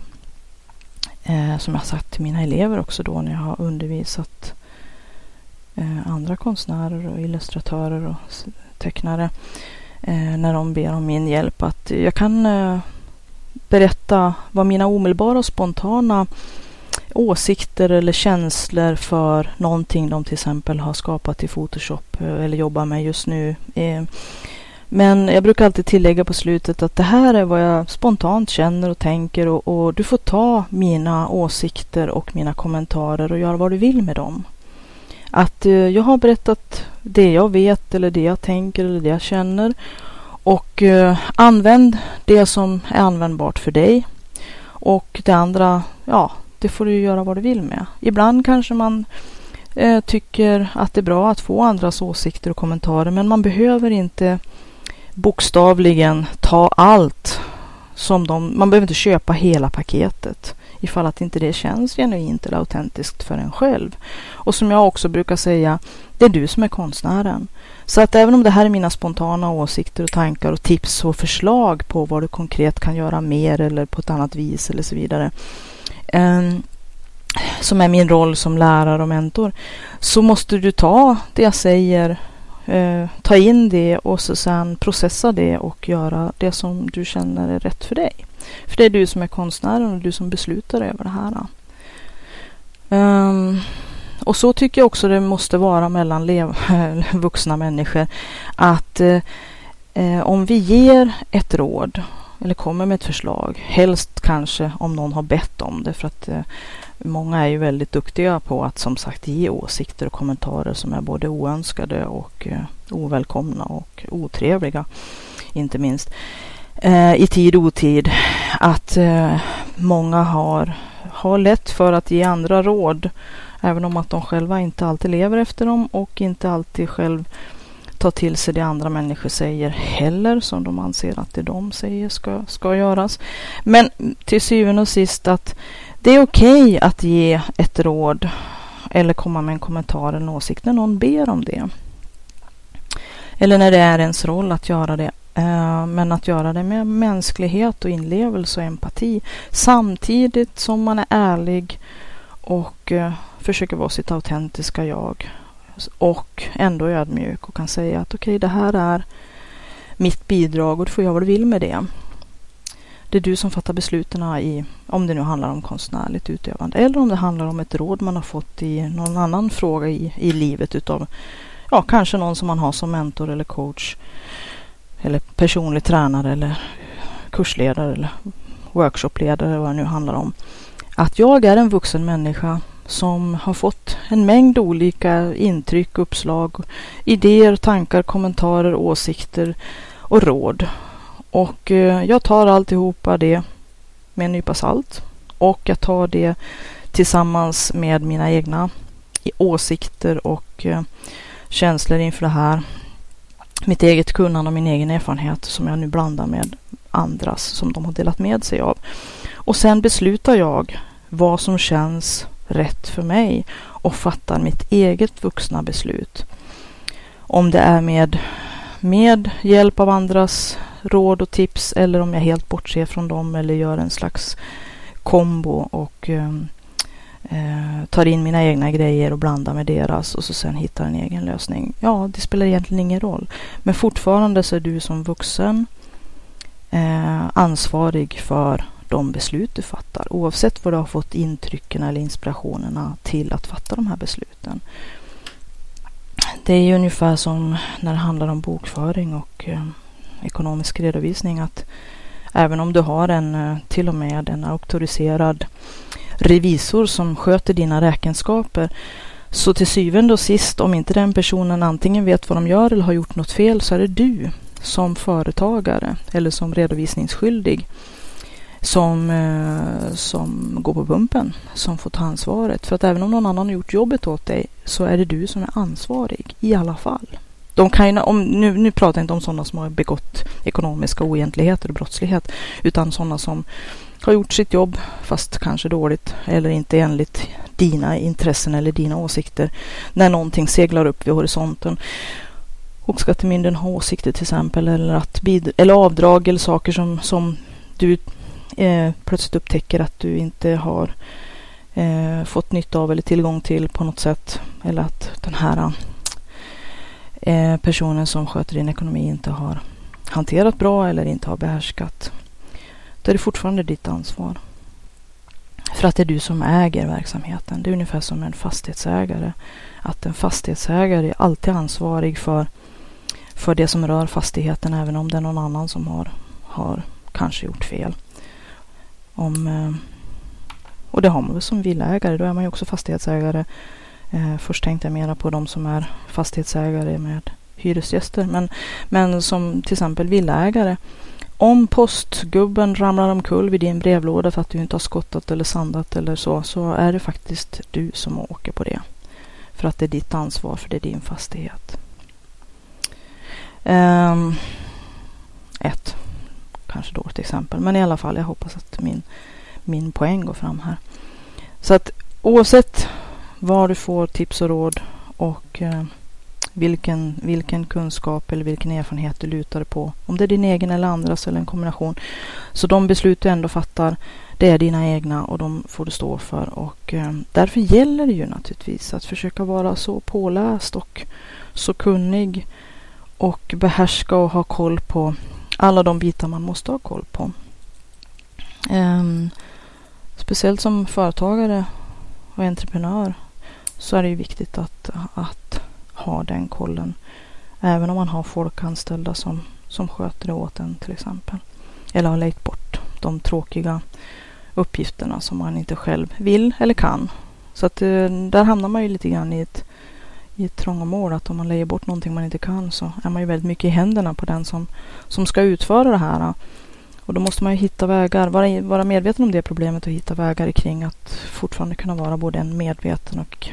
eh, som jag sagt till mina elever också då när jag har undervisat eh, andra konstnärer och illustratörer och tecknare eh, Eh, när de ber om min hjälp att jag kan eh, berätta vad mina omedelbara och spontana åsikter eller känslor för någonting de till exempel har skapat i Photoshop eh, eller jobbar med just nu. Eh, men jag brukar alltid tillägga på slutet att det här är vad jag spontant känner och tänker och, och, du får ta mina åsikter och mina kommentarer och göra vad du vill med dem. Att jag har berättat det jag vet eller det jag tänker eller det jag känner och eh, använd det som är användbart för dig. Och det andra, ja, det får du göra vad du vill med. Ibland kanske man eh, tycker att det är bra att få andras åsikter och kommentarer men man behöver inte bokstavligen ta allt som de, man behöver inte köpa hela paketet ifall att inte det känns genuint eller autentiskt för en själv. Och som jag också brukar säga, det är du som är konstnären. Så att även om det här är mina spontana åsikter och tankar och tips och förslag på vad du konkret kan göra mer eller på ett annat vis eller så vidare. Um, som är min roll som lärare och mentor. Så måste du ta det jag säger eh, ta in det och så sen processa det och göra det som du känner är rätt för dig. För det är du som är konstnären och du som beslutar över det här. Um, och så tycker jag också det måste vara mellan lev vuxna människor. Att eh, eh, om vi ger ett råd eller kommer med ett förslag, helst kanske om någon har bett om det för att eh, Många är ju väldigt duktiga på att som sagt ge åsikter och kommentarer som är både oönskade och eh, ovälkomna och otrevliga. Inte minst eh, i tid och otid. Att eh, många har, har lätt för att ge andra råd. Även om att de själva inte alltid lever efter dem och inte alltid själv tar till sig det andra människor säger heller som de anser att det de säger ska, ska göras. Men till syvende och sist att det är okej okay att ge ett råd eller komma med en kommentar eller en åsikt när någon ber om det. Eller när det är ens roll att göra det. Eh, men att göra det med mänsklighet och inlevelse och empati samtidigt som man är ärlig och eh, försöker vara sitt autentiska jag och ändå ödmjuk och kan säga att okej, okay, det här är mitt bidrag och du får göra vad du vill med det. Det är du som fattar besluten i, om det nu handlar om konstnärligt utövande eller om det handlar om ett råd man har fått i någon annan fråga i, i livet utav, ja, kanske någon som man har som mentor eller coach eller personlig tränare eller kursledare eller workshopledare vad det nu handlar om. Att jag är en vuxen människa som har fått en mängd olika intryck, uppslag, idéer, tankar, kommentarer, åsikter och råd. Och eh, jag tar alltihopa det med en nypa salt och jag tar det tillsammans med mina egna åsikter och eh, känslor inför det här. Mitt eget kunnande och min egen erfarenhet som jag nu blandar med andras som de har delat med sig av. Och sen beslutar jag vad som känns rätt för mig och fattar mitt eget vuxna beslut. Om det är med, med hjälp av andras råd och tips eller om jag helt bortser från dem eller gör en slags kombo och ehm, eh, tar in mina egna grejer och blandar med deras och så sen hittar en egen lösning. Ja, det spelar egentligen ingen roll. Men fortfarande så är du som vuxen eh, ansvarig för de beslut du fattar. Oavsett vad du har fått intrycken eller inspirationerna till att fatta de här besluten. Det är ju ungefär som när det handlar om bokföring och eh, ekonomisk redovisning att även om du har en eh, till och med en auktoriserad revisor som sköter dina räkenskaper så till syvende och sist om inte den personen antingen vet vad de gör eller har gjort något fel så är det du som företagare eller som redovisningsskyldig som, eh, som går på pumpen, som får ta ansvaret. För att även om någon annan har gjort jobbet åt dig så är det du som är ansvarig i alla fall. De kan ju, om, nu, nu pratar jag inte om sådana som har begått ekonomiska oegentligheter och brottslighet, utan sådana som har gjort sitt jobb, fast kanske dåligt eller inte enligt dina intressen eller dina åsikter, när någonting seglar upp vid horisonten. Och skattemyndigheten har åsikter till exempel, eller, att bid eller avdrag eller saker som, som du eh, plötsligt upptäcker att du inte har eh, fått nytta av eller tillgång till på något sätt. Eller att den här eh, personen som sköter din ekonomi inte har hanterat bra eller inte har behärskat. Då är det fortfarande ditt ansvar. För att det är du som äger verksamheten. Det är ungefär som en fastighetsägare. Att en fastighetsägare är alltid ansvarig för, för det som rör fastigheten även om det är någon annan som har, har kanske gjort fel. Om, eh, och det har man väl som villaägare, då är man ju också fastighetsägare. Eh, först tänkte jag mera på de som är fastighetsägare med hyresgäster. Men, men som till exempel villaägare. Om postgubben ramlar omkull vid din brevlåda för att du inte har skottat eller sandat eller så, så är det faktiskt du som åker på det. För att det är ditt ansvar, för det är din fastighet. Um, ett kanske dåligt exempel. Men i alla fall, jag hoppas att min, min poäng går fram här. Så att oavsett var du får tips och råd och eh, vilken, vilken kunskap eller vilken erfarenhet du lutar på. Om det är din egen eller andras eller en kombination. Så de beslut du ändå fattar, det är dina egna och de får du stå för. Och eh, därför gäller det ju naturligtvis att försöka vara så påläst och så kunnig och behärska och ha koll på alla de bitar man måste ha koll på. Um, speciellt som företagare och entreprenör så är det ju viktigt att, att ha den kollen. Även om man har folk anställda som, som sköter det åt en till exempel. Eller har lejt bort de tråkiga uppgifterna som man inte själv vill eller kan. Så att eh, där hamnar man ju lite grann i ett i ett trångmål att om man lägger bort någonting man inte kan så är man ju väldigt mycket i händerna på den som, som ska utföra det här. Och då måste man ju hitta vägar, vara, vara medveten om det problemet och hitta vägar kring att fortfarande kunna vara både en medveten och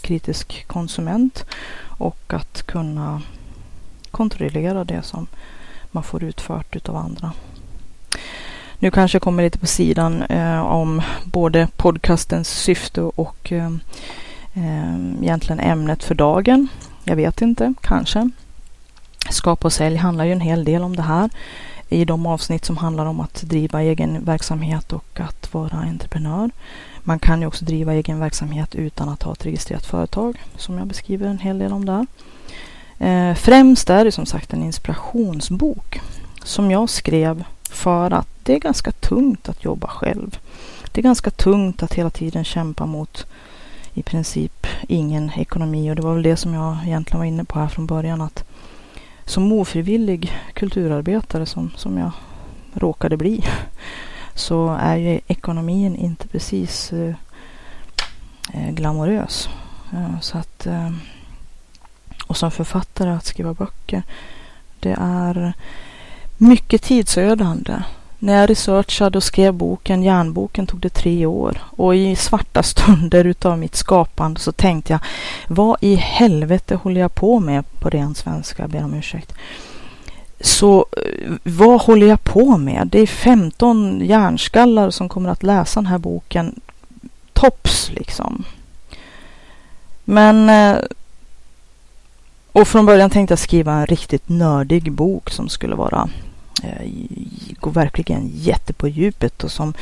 kritisk konsument och att kunna kontrollera det som man får utfört utav andra. Nu kanske jag kommer lite på sidan eh, om både podcastens syfte och eh, Ehm, egentligen ämnet för dagen. Jag vet inte, kanske. Skapa och sälj handlar ju en hel del om det här i de avsnitt som handlar om att driva egen verksamhet och att vara entreprenör. Man kan ju också driva egen verksamhet utan att ha ett registrerat företag som jag beskriver en hel del om där. Ehm, främst är det som sagt en inspirationsbok som jag skrev för att det är ganska tungt att jobba själv. Det är ganska tungt att hela tiden kämpa mot i princip ingen ekonomi och det var väl det som jag egentligen var inne på här från början att som ofrivillig kulturarbetare som, som jag råkade bli så är ju ekonomin inte precis eh, eh, glamorös. Eh, så att, eh, och som författare att skriva böcker, det är mycket tidsödande. När jag researchade och skrev boken, Järnboken, tog det tre år. Och i svarta stunder utav mitt skapande så tänkte jag, vad i helvete håller jag på med på ren svenska? Jag ber om ursäkt. Så eh, vad håller jag på med? Det är 15 hjärnskallar som kommer att läsa den här boken. Tops liksom. Men eh, och från början tänkte jag skriva en riktigt nördig bok som skulle vara Eh, går verkligen jätte på djupet och som,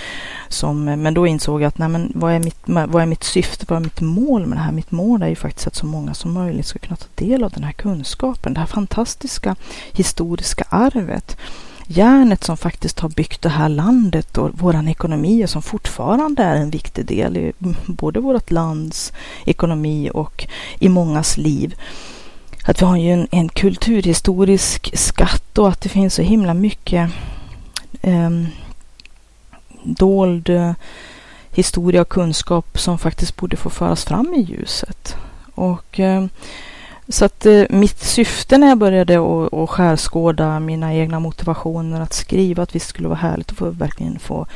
som men då insåg jag att nej men vad är mitt, vad är mitt syfte, vad är mitt mål med det här? Mitt mål är ju faktiskt att så många som möjligt ska kunna ta del av den här kunskapen, det här fantastiska historiska arvet järnet som faktiskt har byggt det här landet och våran ekonomi och som fortfarande är en viktig del i både vårt lands ekonomi och i mångas liv. Att vi har ju en, en kulturhistorisk skatt och att det finns så himla mycket eh, dold eh, historia och kunskap som faktiskt borde få föras fram i ljuset. Och eh, så att eh, mitt syfte när jag började att skärskåda mina egna motivationer att skriva att visst skulle vara härligt att få verkligen få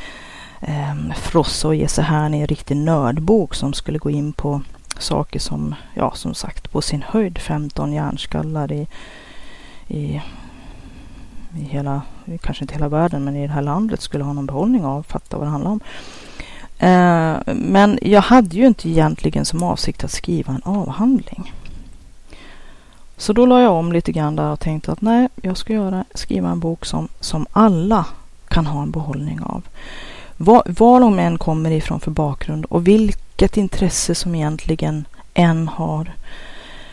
eh, frossa och ge sig här i en riktig nördbok som skulle gå in på saker som, ja som sagt, på sin höjd 15 hjärnskallar i, i, i hela, kanske inte hela världen, men i det här landet skulle ha någon behållning av, fatta vad det handlar om. Eh, men jag hade ju inte egentligen som avsikt att skriva en avhandling. Så då la jag om lite grann där och tänkte att nej, jag ska göra, skriva en bok som, som alla kan ha en behållning av. Var, var de än kommer ifrån för bakgrund och vilka vilket intresse som egentligen än har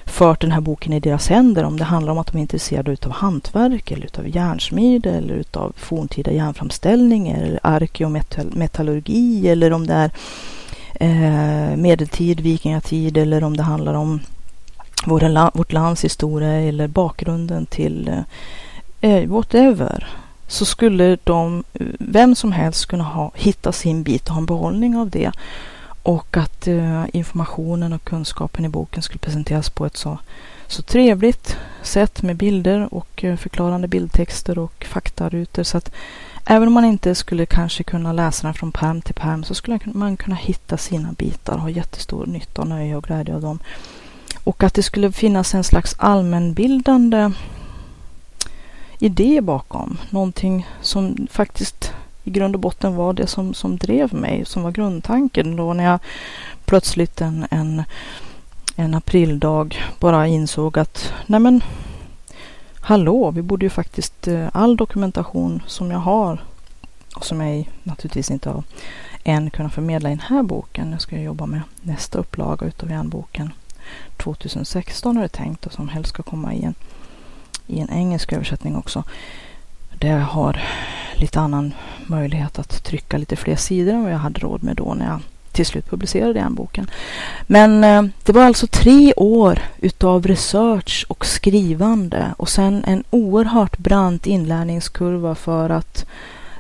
fört den här boken i deras händer. Om det handlar om att de är intresserade utav hantverk eller utav järnsmide eller utav forntida järnframställning eller arkeometallurgi eller om det är eh, medeltid, vikingatid eller om det handlar om vårt lands historia eller bakgrunden till eh, eh whatever så skulle de, eh, vem som helst kunna ha, hitta sin bit och ha en behållning av det. Och att eh, informationen och kunskapen i boken skulle presenteras på ett så, så trevligt sätt med bilder och eh, förklarande bildtexter och faktarutor. Så att även om man inte skulle kanske kunna läsa den från perm till perm så skulle man kunna hitta sina bitar och ha jättestor nytta och nöje och glädje av dem. Och att det skulle finnas en slags allmänbildande idé bakom. Någonting som faktiskt i grund och botten var det som, som drev mig, som var grundtanken då när jag plötsligt en, en, en aprildag bara insåg att nej men hallå, vi borde ju faktiskt eh, all dokumentation som jag har och som jag naturligtvis inte har än kunnat förmedla i den här boken. Jag ska jobba med nästa upplaga utav järnboken 2016 är det tänkt och som helst ska komma i en, i en engelsk översättning också. Det har lite annan möjlighet att trycka lite fler sidor än vad jag hade råd med då när jag till slut publicerade den boken. Men eh, det var alltså tre år utav research och skrivande och sen en oerhört brant inlärningskurva för att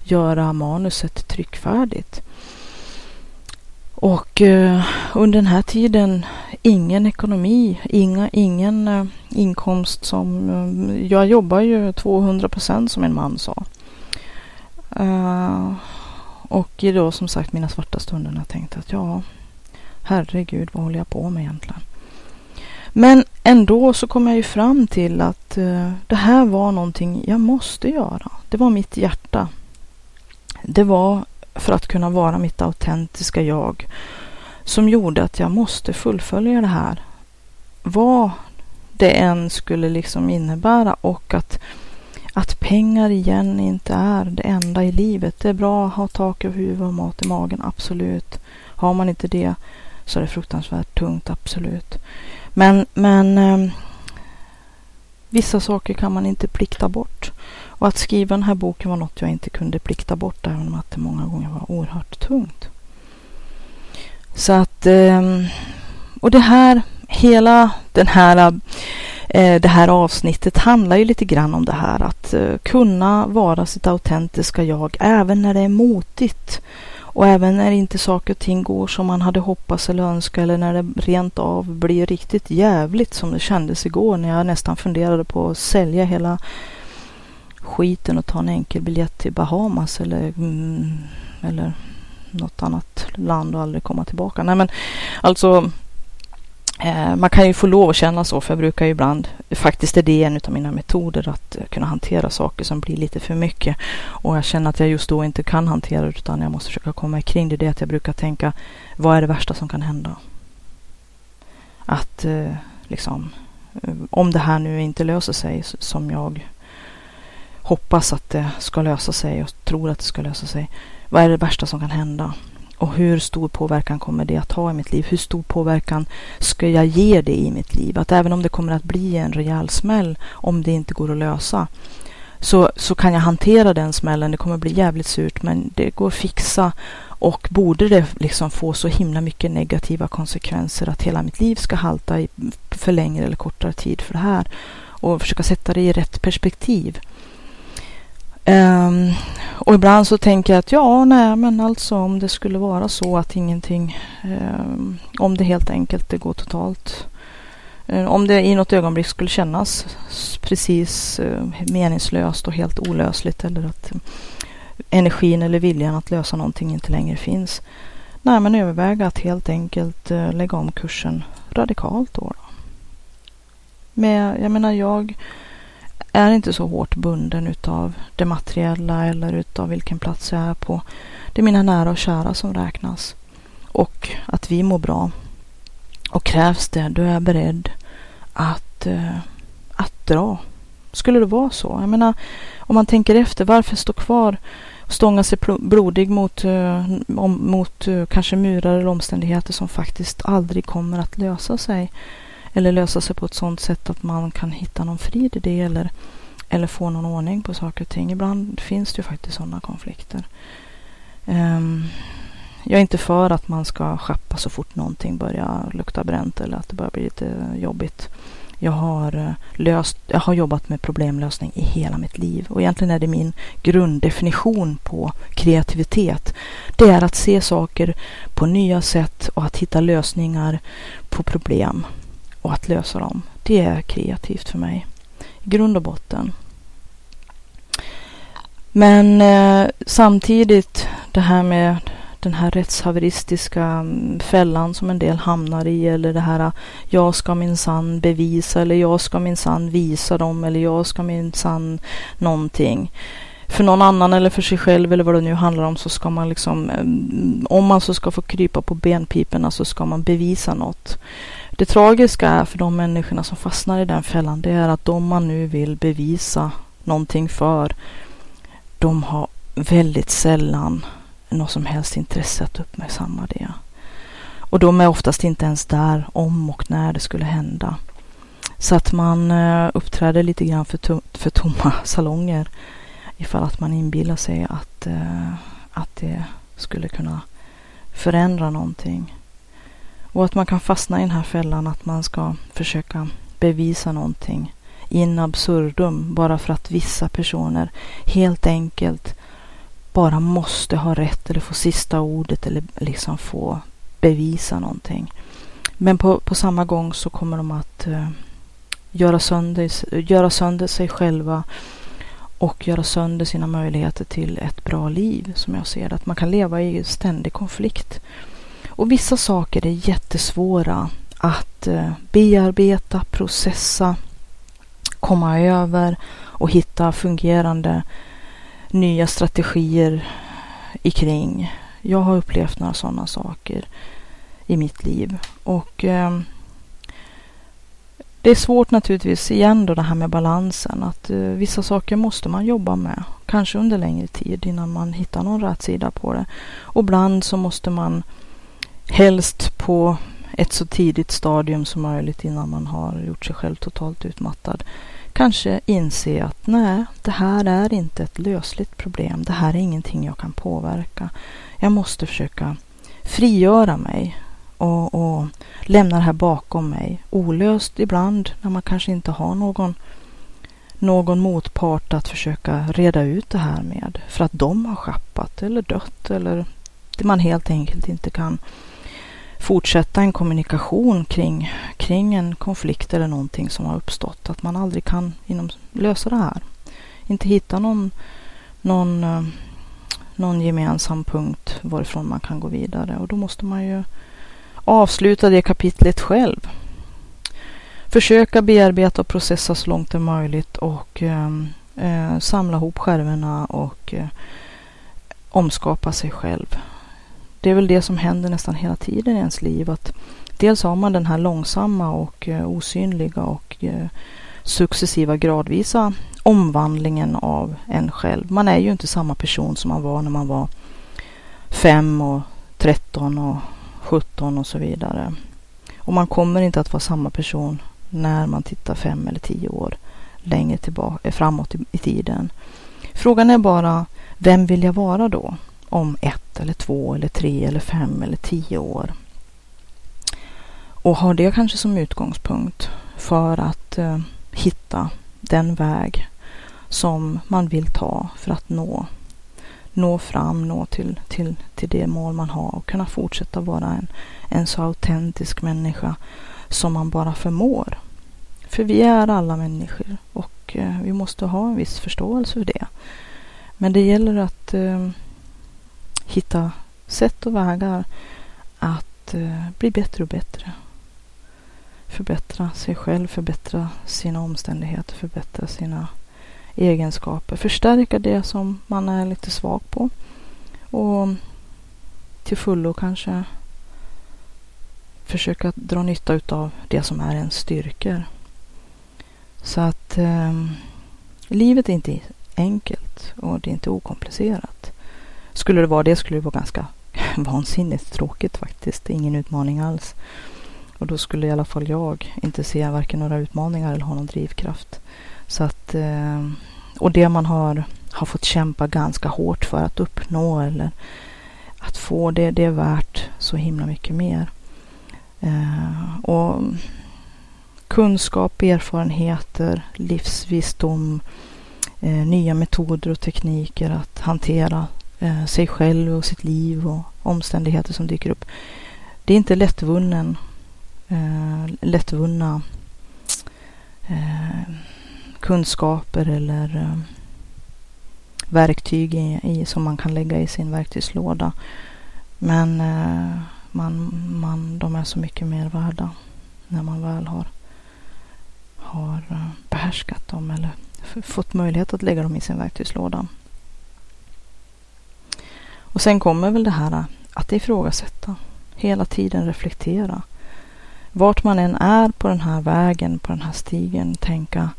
göra manuset tryckfärdigt. Och eh, under den här tiden ingen ekonomi, inga, ingen eh, inkomst som... Eh, jag jobbar ju 200 procent som en man sa. Uh, och i då som sagt mina svarta stunder när jag tänkte att ja, herregud vad håller jag på med egentligen? Men ändå så kom jag ju fram till att uh, det här var någonting jag måste göra. Det var mitt hjärta. Det var för att kunna vara mitt autentiska jag som gjorde att jag måste fullfölja det här. Vad det än skulle liksom innebära och att, att pengar igen inte är det enda i livet. Det är bra att ha tak över huvudet och mat i magen, absolut. Har man inte det så är det fruktansvärt tungt, absolut. Men, men eh, vissa saker kan man inte plikta bort. Och att skriva den här boken var något jag inte kunde plikta bort även om att det många gånger var oerhört tungt. Så att, ehm, och det här, hela den här, eh, det här avsnittet handlar ju lite grann om det här att eh, kunna vara sitt autentiska jag även när det är motigt. Och även när inte saker och ting går som man hade hoppats eller önskat eller när det rent av blir riktigt jävligt som det kändes igår när jag nästan funderade på att sälja hela skiten och ta en enkel biljett till Bahamas eller, mm, eller något annat land och aldrig komma tillbaka. Nej men alltså eh, man kan ju få lov att känna så för jag brukar ju ibland, faktiskt är det en av mina metoder att kunna hantera saker som blir lite för mycket. Och jag känner att jag just då inte kan hantera det utan jag måste försöka komma ikring det. Det är att jag brukar tänka, vad är det värsta som kan hända? Att eh, liksom, eh, om det här nu inte löser sig som jag hoppas att det ska lösa sig och tror att det ska lösa sig. Vad är det värsta som kan hända? Och hur stor påverkan kommer det att ha i mitt liv? Hur stor påverkan ska jag ge det i mitt liv? Att även om det kommer att bli en rejäl smäll om det inte går att lösa så, så kan jag hantera den smällen. Det kommer bli jävligt surt men det går att fixa. Och borde det liksom få så himla mycket negativa konsekvenser att hela mitt liv ska halta i för längre eller kortare tid för det här och försöka sätta det i rätt perspektiv Um, och ibland så tänker jag att ja, nej, men alltså om det skulle vara så att ingenting, um, om det helt enkelt det går totalt, um, om det i något ögonblick skulle kännas precis uh, meningslöst och helt olösligt eller att energin eller viljan att lösa någonting inte längre finns. Nej, men överväga att helt enkelt uh, lägga om kursen radikalt då. då. Med, jag menar, jag är inte så hårt bunden utav det materiella eller utav vilken plats jag är på. Det är mina nära och kära som räknas. Och att vi mår bra. Och krävs det, då är jag beredd att, eh, att dra. Skulle det vara så? Jag menar, om man tänker efter, varför stå kvar och stånga sig blodig mot, eh, mot eh, kanske murar eller omständigheter som faktiskt aldrig kommer att lösa sig? Eller lösa sig på ett sådant sätt att man kan hitta någon frid i det eller, eller få någon ordning på saker och ting. Ibland finns det ju faktiskt sådana konflikter. Um, jag är inte för att man ska schappa så fort någonting börjar lukta bränt eller att det börjar bli lite jobbigt. Jag har, eh, löst, jag har jobbat med problemlösning i hela mitt liv och egentligen är det min grunddefinition på kreativitet. Det är att se saker på nya sätt och att hitta lösningar på problem och att lösa dem. Det är kreativt för mig. I grund och botten. Men eh, samtidigt det här med den här rättshaveristiska mm, fällan som en del hamnar i eller det här jag ska minsann bevisa eller jag ska minsann visa dem eller jag ska minsann någonting. För någon annan eller för sig själv eller vad det nu handlar om så ska man liksom om man så ska få krypa på benpiporna så ska man bevisa något. Det tragiska är för de människorna som fastnar i den fällan, det är att de man nu vill bevisa någonting för, de har väldigt sällan något som helst intresse att uppmärksamma det. Och de är oftast inte ens där om och när det skulle hända. Så att man eh, uppträder lite grann för, to för tomma salonger ifall att man inbillar sig att, eh, att det skulle kunna förändra någonting. Och att man kan fastna i den här fällan att man ska försöka bevisa någonting in absurdum bara för att vissa personer helt enkelt bara måste ha rätt eller få sista ordet eller liksom få bevisa någonting. Men på, på samma gång så kommer de att uh, göra, sönder, göra sönder sig själva och göra sönder sina möjligheter till ett bra liv som jag ser det. Att man kan leva i ständig konflikt. Och vissa saker är jättesvåra att eh, bearbeta, processa, komma över och hitta fungerande nya strategier ikring. Jag har upplevt några sådana saker i mitt liv. Och eh, det är svårt naturligtvis igen då det här med balansen. Att eh, vissa saker måste man jobba med. Kanske under längre tid innan man hittar någon rätt sida på det. Och ibland så måste man helst på ett så tidigt stadium som möjligt innan man har gjort sig själv totalt utmattad kanske inse att nej, det här är inte ett lösligt problem. Det här är ingenting jag kan påverka. Jag måste försöka frigöra mig och, och lämna det här bakom mig. Olöst ibland när man kanske inte har någon, någon motpart att försöka reda ut det här med. För att de har schappat eller dött eller det man helt enkelt inte kan fortsätta en kommunikation kring, kring en konflikt eller någonting som har uppstått. Att man aldrig kan inom, lösa det här. Inte hitta någon, någon, eh, någon gemensam punkt varifrån man kan gå vidare. Och då måste man ju avsluta det kapitlet själv. Försöka bearbeta och processa så långt det är möjligt och ehm, eh, samla ihop skärvorna och eh, omskapa sig själv det är väl det som händer nästan hela tiden i ens liv. Att dels har man den här långsamma och eh, osynliga och eh, successiva gradvisa omvandlingen av en själv. Man är ju inte samma person som man var när man var 5 och 13 och 17 och så vidare. Och man kommer inte att vara samma person när man tittar fem eller tio år längre tillbaka, framåt i, i tiden. Frågan är bara, vem vill jag vara då? om ett eller två eller tre eller fem eller tio år. Och har det kanske som utgångspunkt för att eh, hitta den väg som man vill ta för att nå, nå fram, nå till, till, till det mål man har och kunna fortsätta vara en, en så autentisk människa som man bara förmår. För vi är alla människor och eh, vi måste ha en viss förståelse för det. Men det gäller att eh, hitta sätt och vägar att eh, bli bättre och bättre. Förbättra sig själv, förbättra sina omständigheter, förbättra sina egenskaper. Förstärka det som man är lite svag på. Och till fullo kanske försöka dra nytta utav det som är ens styrkor. Så att eh, livet är inte enkelt och det är inte okomplicerat. Skulle det vara det skulle det vara ganska vansinnigt tråkigt faktiskt. Ingen utmaning alls. Och då skulle i alla fall jag inte se varken några utmaningar eller ha någon drivkraft. Så att, eh, och det man har, har fått kämpa ganska hårt för att uppnå eller att få det, det är värt så himla mycket mer. Eh, och kunskap, erfarenheter, livsvisdom, eh, nya metoder och tekniker att hantera sig själv och sitt liv och omständigheter som dyker upp. Det är inte lättvunnen, lättvunna kunskaper eller eh, verktyg i, i, som man kan lägga i sin verktygslåda. Men eh, man, man, de är så mycket mer värda när man väl har, har eh, behärskat dem eller fått möjlighet att lägga dem i sin verktygslåda. Och sen kommer väl det här eh, att ifrågasätta. Hela tiden reflektera. Vart man än är på den här vägen, på den här stigen, tänka.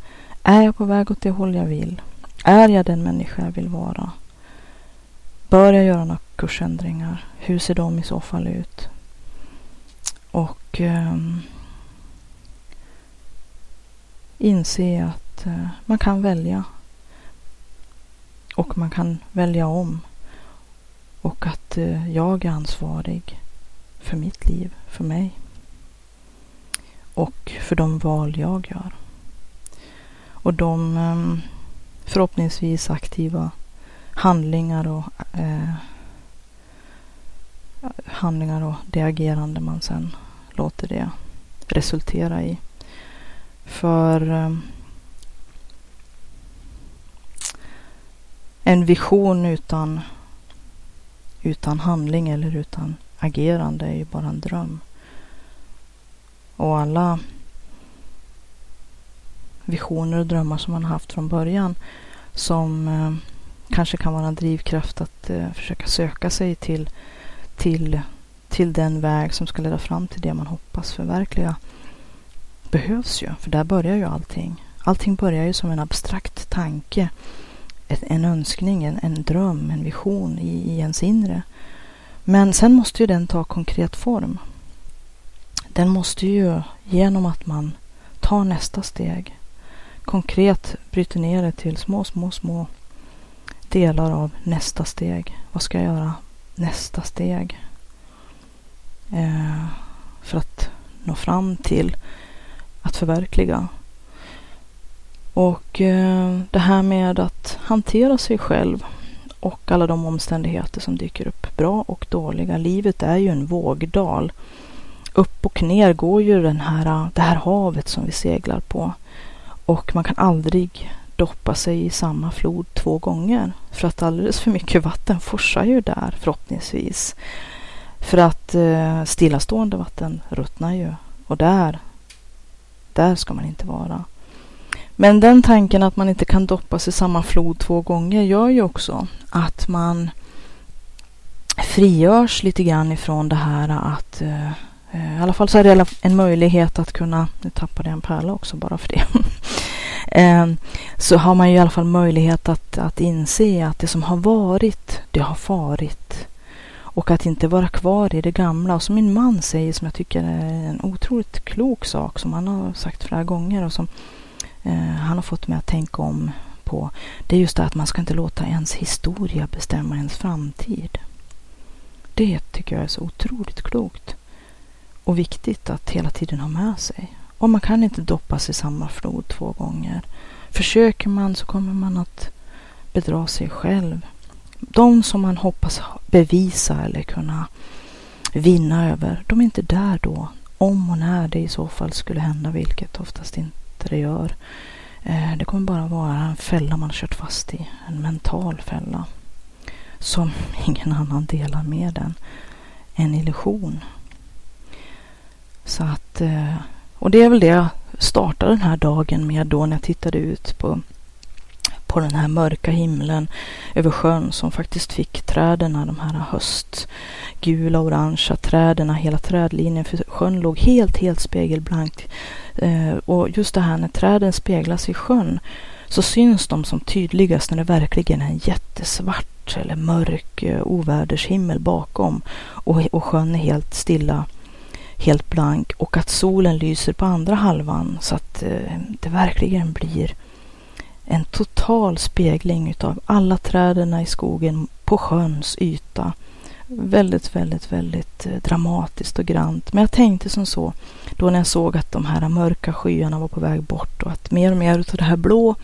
Är jag på väg åt det håll jag vill? Är jag den människa jag vill vara? Bör jag göra några kursändringar? Hur ser de i så fall ut? Och eh, inse att eh, man kan välja. Och man kan välja om. Och att eh, jag är ansvarig för mitt liv, för mig. Och för de val jag gör. Och de ehm, förhoppningsvis aktiva handlingar och eh, handlingar och det agerande man sen låter det resultera i. För eh, en vision utan utan handling eller utan agerande är ju bara en dröm. Och alla visioner och drömmar som man haft från början som eh, kanske kan vara en drivkraft att eh, försöka söka sig till, till, till den väg som ska leda fram till det man hoppas förverkliga behövs ju, för där börjar ju allting. Allting börjar ju som en abstrakt tanke en önskning, en, en dröm, en vision i, i ens inre. Men sen måste ju den ta konkret form. Den måste ju genom att man tar nästa steg, konkret bryter ner det till små, små, små delar av nästa steg. Vad ska jag göra nästa steg? Eh, för att nå fram till att förverkliga. Och eh, det här med att hantera sig själv och alla de omständigheter som dyker upp, bra och dåliga. Livet är ju en vågdal. Upp och ner går ju den här, det här havet som vi seglar på. Och man kan aldrig doppa sig i samma flod två gånger. För att alldeles för mycket vatten forsar ju där förhoppningsvis. För att eh, stillastående vatten ruttnar ju. Och där, där ska man inte vara. Men den tanken att man inte kan doppas i samma flod två gånger gör ju också att man frigörs lite grann ifrån det här att eh, eh Eh, i alla fall så är det en möjlighet att kunna, nu tappade jag en pärla också bara för det. Eh, så har man ju i alla fall möjlighet att, att inse att det som har varit, det har farit. Och att inte vara kvar i det gamla. Och som min man säger, som jag tycker är en otroligt klok sak, som han har sagt flera gånger och som eh, han har fått mig att tänka om på. Det är just det att man ska inte låta ens historia bestämma ens framtid. Det tycker jag är så otroligt klokt och viktigt att hela tiden ha med sig. Och man kan inte doppas i samma flod två gånger. Försöker man så kommer man att bedra sig själv. De som man hoppas bevisa eller kunna vinna över, de är inte där då. Om och när det i så fall skulle hända, vilket oftast inte det gör. Eh, det kommer bara vara en fälla man har kört fast i. En mental fälla. Som ingen annan delar med den. En illusion. Så att, eh, och det är väl det jag startade den här dagen med då när jag tittade ut på på den här mörka himlen över sjön som faktiskt fick träden, de här höstgula, orangea träden, hela trädlinjen för sjön låg helt, helt spegelblank. Eh, och just det här när träden speglas i sjön så syns de som tydligast när det verkligen är en jättesvart eller mörk eh, ovädershimmel bakom och, och sjön är helt stilla helt blank och att solen lyser på andra halvan så att eh, det verkligen blir en total spegling utav alla träden i skogen på sjöns yta. Väldigt, väldigt, väldigt eh, dramatiskt och grant. Men jag tänkte som så då när jag såg att de här mörka skyarna var på väg bort och att mer och mer utav det här blå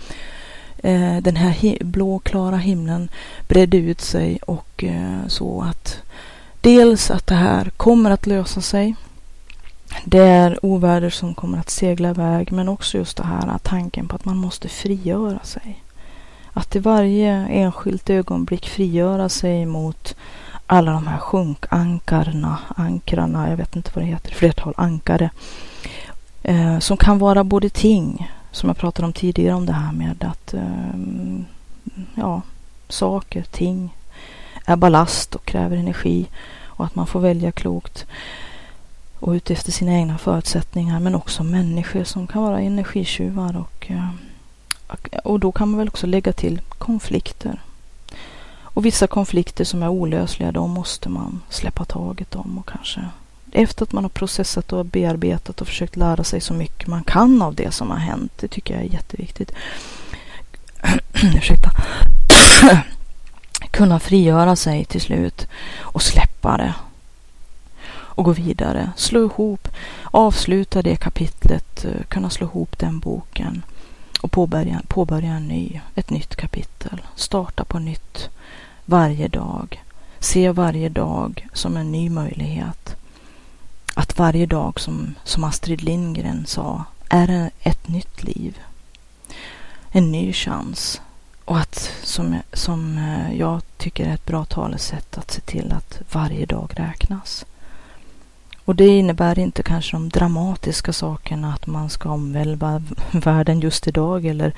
eh, den här blå klara himlen bredde ut sig och eh, så att dels att det här kommer att lösa sig det är oväder som kommer att segla iväg men också just det här tanken på att man måste frigöra sig. Att i varje enskilt ögonblick frigöra sig mot alla de här sjunkankarna, ankrarna, jag vet inte vad det heter, flertal ankare. Eh, som kan vara både ting, som jag pratade om tidigare om det här med att eh, ja, saker, ting är ballast och kräver energi och att man får välja klokt och utefter sina egna förutsättningar men också människor som kan vara energitjuvar eh, och, och då kan man väl också lägga till konflikter. Och vissa konflikter som är olösliga, de måste man släppa taget om och kanske efter att man har processat och bearbetat och försökt lära sig så mycket man kan av det som har hänt. Det tycker jag är jätteviktigt. Ursäkta. Kunna frigöra sig till slut och släppa det och gå vidare. Slå ihop, avsluta det kapitlet, eh, kunna slå ihop den boken och påbörja, påbörja en ny, ett nytt kapitel. Starta på nytt varje dag. Se varje dag som en ny möjlighet. Att varje dag, som, som Astrid Lindgren sa, är ett nytt liv. En ny chans. Och att, som, som eh, jag tycker är ett bra talesätt, att se till att varje dag räknas. Och det innebär inte kanske de dramatiska sakerna att man ska omvälva världen just idag eller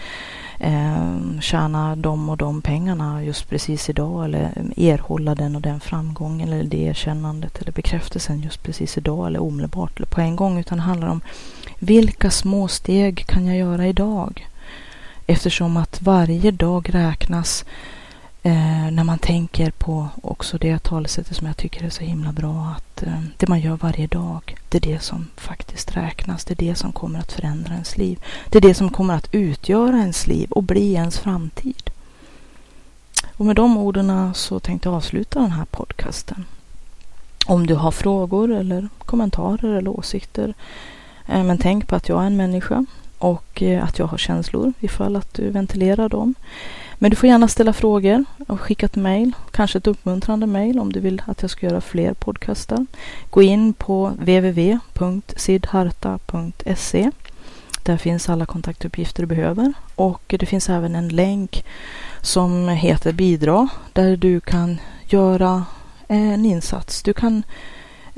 eh, tjäna de och de pengarna just precis idag eller erhålla den och den framgången eller det erkännandet eller bekräftelsen just precis idag eller omedelbart eller på en gång utan det handlar om vilka små steg kan jag göra idag? Eftersom att varje dag räknas Eh, när man tänker på också det talesättet som jag tycker är så himla bra att eh, det man gör varje dag, det är det som faktiskt räknas. Det är det som kommer att förändra ens liv. Det är det som kommer att utgöra ens liv och bli ens framtid. Och med de orden så tänkte jag avsluta den här podcasten. Om du har frågor eller kommentarer eller åsikter. Eh, men tänk på att jag är en människa och eh, att jag har känslor ifall att du ventilerar dem. Men du får gärna ställa frågor och skicka ett mejl, kanske ett uppmuntrande mejl om du vill att jag ska göra fler podcastar. Gå in på www.sidharta.se. Där finns alla kontaktuppgifter du behöver och det finns även en länk som heter bidra där du kan göra en insats. Du kan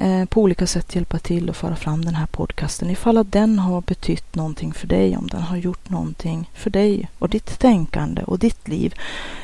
Eh, på olika sätt hjälpa till att föra fram den här podcasten ifall att den har betytt någonting för dig, om den har gjort någonting för dig och ditt tänkande och ditt liv,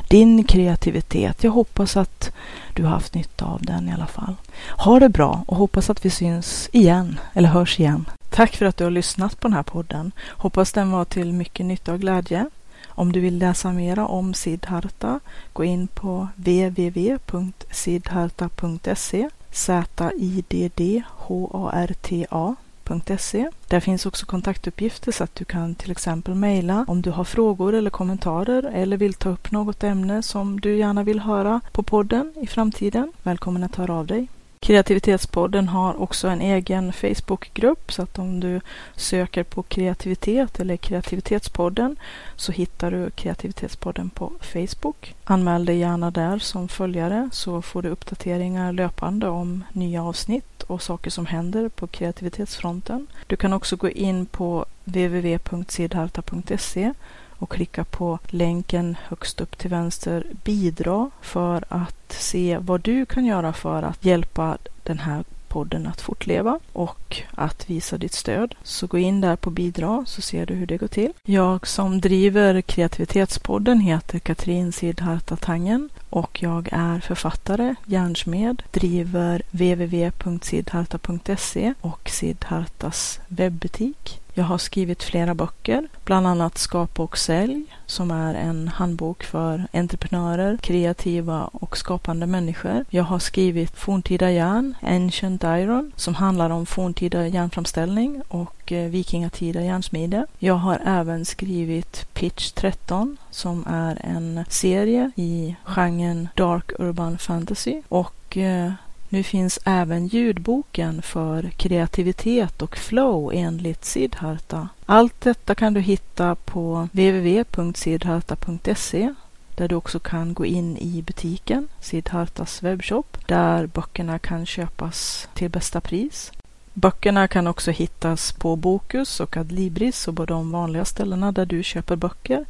din kreativitet. Jag hoppas att du har haft nytta av den i alla fall. Ha det bra och hoppas att vi syns igen eller hörs igen. Tack för att du har lyssnat på den här podden. Hoppas den var till mycket nytta och glädje. Om du vill läsa mera om Siddharta, gå in på www.siddharta.se ziddharta.se. Där finns också kontaktuppgifter så att du kan till exempel mejla om du har frågor eller kommentarer eller vill ta upp något ämne som du gärna vill höra på podden i framtiden. Välkommen att höra av dig. Kreativitetspodden har också en egen Facebookgrupp så att om du söker på kreativitet eller kreativitetspodden så hittar du kreativitetspodden på Facebook. Anmäl dig gärna där som följare så får du uppdateringar löpande om nya avsnitt och saker som händer på kreativitetsfronten. Du kan också gå in på www.sidharta.se och klicka på länken högst upp till vänster bidra för att se vad du kan göra för att hjälpa den här podden att fortleva och att visa ditt stöd. Så gå in där på bidra så ser du hur det går till. Jag som driver kreativitetspodden heter Katrin Sidharta Tangen och jag är författare, järnsmed, driver www.sidharta.se och Sidhartas webbutik. Jag har skrivit flera böcker, bland annat Skapa och sälj som är en handbok för entreprenörer, kreativa och skapande människor. Jag har skrivit Forntida järn, Ancient Iron, som handlar om forntida järnframställning och och eh, vikingatida järnsmide. Jag har även skrivit Pitch 13 som är en serie i genren Dark Urban Fantasy och eh, nu finns även ljudboken för kreativitet och flow enligt Siddharta. Allt detta kan du hitta på www.siddharta.se där du också kan gå in i butiken, Siddhartas webbshop, där böckerna kan köpas till bästa pris. Böckerna kan också hittas på Bokus och Adlibris och på de vanliga ställena där du köper böcker.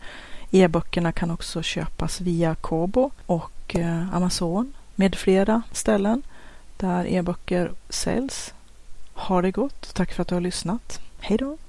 E-böckerna kan också köpas via Kobo och eh, Amazon med flera ställen där e-böcker säljs. Ha det gott. Tack för att du har lyssnat. Hej då!